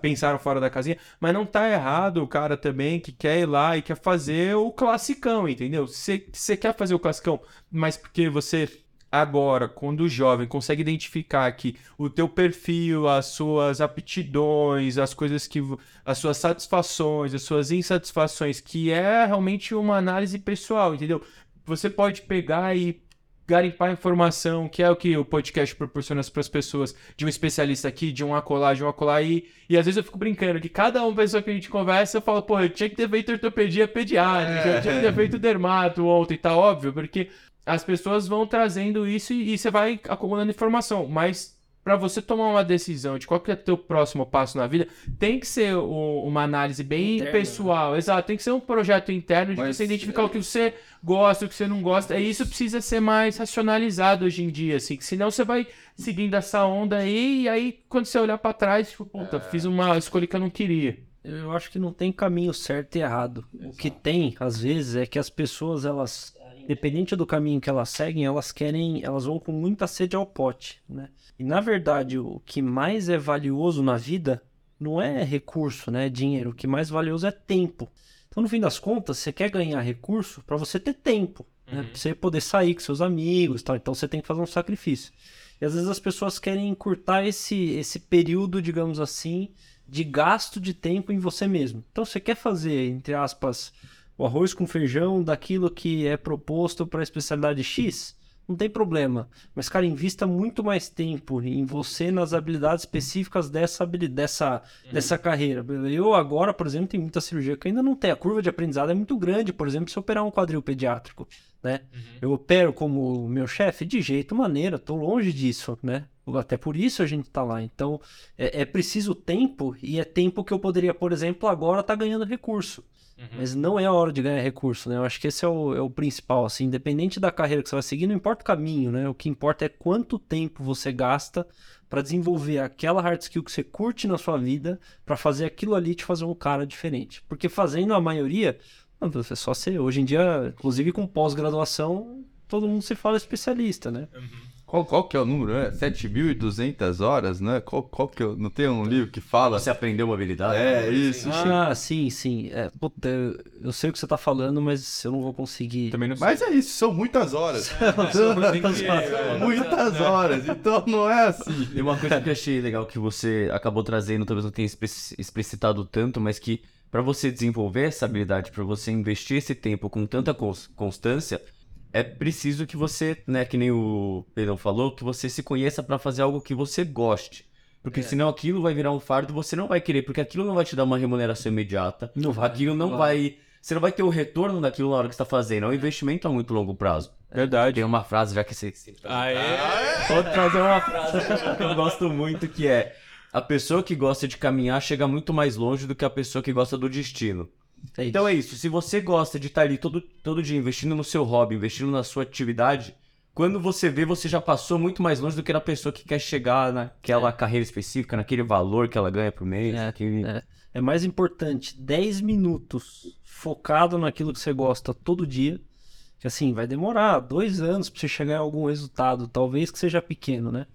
A: pensaram fora da casinha, mas não tá errado o cara também que quer ir lá e quer fazer o classicão, entendeu? Você quer fazer o classicão, mas porque você agora, quando jovem, consegue identificar que o teu perfil, as suas aptidões, as coisas que as suas satisfações, as suas insatisfações, que é realmente uma análise pessoal, entendeu? Você pode pegar e garimpar informação, que é o que o podcast proporciona para as pessoas, de um especialista aqui, de um acolá, de um acolá, e, e às vezes eu fico brincando que cada uma pessoa que a gente conversa, eu falo, pô, eu tinha que ter feito ortopedia pediátrica, eu tinha que ter feito dermato ontem, tá óbvio, porque as pessoas vão trazendo isso e, e você vai acumulando informação, mas para você tomar uma decisão de qual que é o teu próximo passo na vida, tem que ser o- uma análise bem
C: Interna,
A: pessoal, exato, tem que ser um projeto interno de
B: Mas-
A: você identificar o que você gosta, o que você não gosta, e isso precisa ser mais racionalizado hoje em dia, assim, que senão você vai seguindo essa onda aí, e aí quando você olhar para trás, tipo, puta, fiz uma escolha que eu não queria.
C: Eu acho que não tem caminho certo e errado. O que tem, às vezes, é que as pessoas, elas, independente do caminho que elas seguem, elas querem, elas vão com muita sede ao pote, né? E na verdade, o que mais é valioso na vida não é recurso, né? É dinheiro. O que mais valioso é tempo. Então, no fim das contas, você quer ganhar recurso para você ter tempo, né? Pra você poder sair com seus amigos, tal. Então, você tem que fazer um sacrifício. E às vezes as pessoas querem encurtar esse, esse período, digamos assim, de gasto de tempo em você mesmo. Então você quer fazer, entre aspas, o arroz com feijão daquilo que é proposto para a especialidade X? Não tem problema. Mas, cara, invista muito mais tempo em você nas habilidades específicas dessa, dessa, dessa carreira. Eu agora, por exemplo, tenho muita cirurgia que ainda não tem. A curva de aprendizado é muito grande, por exemplo, se eu operar um quadril pediátrico. Né? Eu opero como meu chefe? De jeito maneira, tô longe disso, né? Até por isso a gente tá lá. Então, é, é preciso tempo, e é tempo que eu poderia, por exemplo, agora tá ganhando recurso. Mas não é a hora de ganhar recurso, né? Eu acho que esse é o, é o principal, assim, independente da carreira que você vai seguir, não importa o caminho, né? O que importa é quanto tempo você gasta para desenvolver aquela hard skill que você curte na sua vida, para fazer aquilo ali te fazer um cara diferente. Porque fazendo a maioria, não, é só ser. Hoje em dia, inclusive com pós-graduação, todo mundo se fala especialista, né?
B: Qual, qual que é o número? É 7.200 horas, né? Qual, qual que é? o- Não tem um livro que fala?
D: Você aprendeu uma habilidade?
B: É, isso.
C: Ah, sim, sim. É, puta, eu- eu sei o que você tá falando, mas eu não vou conseguir.
A: Também não sei.
B: Mas é isso, são muitas horas.
A: É.
B: muitas *laughs* horas. Então não é assim.
D: E uma coisa que eu achei legal que você acabou trazendo, talvez não tenha explicitado tanto, mas que para você desenvolver essa habilidade, para você investir esse tempo com tanta cons- constância, é preciso que você, né, que nem o Pedrão falou, que você se conheça para fazer algo que você goste. Porque senão aquilo vai virar um fardo, você não vai querer, porque aquilo não vai te dar uma remuneração imediata.
C: Não vai.
D: Aquilo não
C: Claro.
D: vai. Você não vai ter o retorno daquilo na hora que você está fazendo. É um investimento a muito longo prazo.
A: Verdade.
D: Tem uma frase, já que você. você-
A: Aê!
D: Vou trazer uma frase *laughs* que eu gosto muito, que é a pessoa que gosta de caminhar chega muito mais longe do que a pessoa que gosta do destino.
C: É.
D: Então é isso, se você gosta de estar ali todo, todo dia investindo no seu hobby, investindo na sua atividade, quando você vê, você já passou muito mais longe do que a pessoa que quer chegar naquela carreira específica, naquele valor que ela ganha por mês.
C: É,
D: naquele-
C: é. É mais importante 10 minutos focado naquilo que você gosta todo dia. Que assim, vai demorar dois anos pra você chegar em algum resultado, talvez que seja pequeno, né?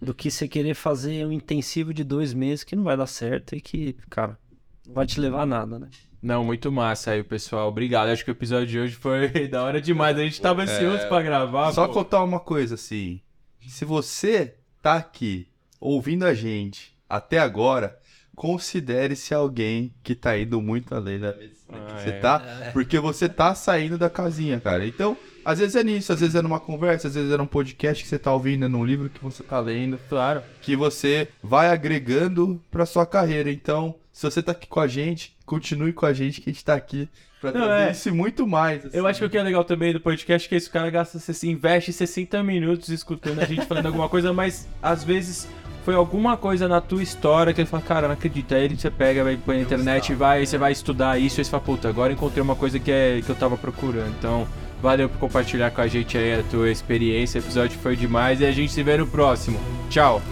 C: Do que você querer fazer um intensivo de dois meses que não vai dar certo e que, cara, não vai te levar a nada, né?
A: Não, muito massa aí, pessoal. Obrigado. Acho que o episódio de hoje foi *laughs* da hora demais. A gente tava ansioso pra gravar.
B: Só
A: pô.
B: contar uma coisa assim. Se você tá aqui ouvindo a gente até agora, considere-se alguém que tá indo muito além da medicina.
A: Ah,
B: você
A: é.
B: tá? Porque você tá saindo da casinha, cara. Então, às vezes é nisso, às vezes é numa conversa, às vezes é num podcast que você tá ouvindo, é num livro que você tá lendo,
A: Claro.
B: que você vai agregando pra sua carreira. Então, se você tá aqui com a gente, continue com a gente que a gente tá aqui pra
A: Não,
B: trazer
A: é.
B: isso e muito mais. assim.
A: Eu acho que o que é legal também do podcast é que esse cara gasta, se investe 60 minutos escutando a gente falando alguma coisa, mas às vezes foi alguma coisa na tua história que ele fala, cara, não acredito. Aí você pega, vai põe na internet, vai, você vai estudar isso, e você fala, puta, agora encontrei uma coisa que, é, que eu tava procurando. Então, valeu por compartilhar com a gente aí a tua experiência. O episódio foi demais e a gente se vê no próximo. Tchau!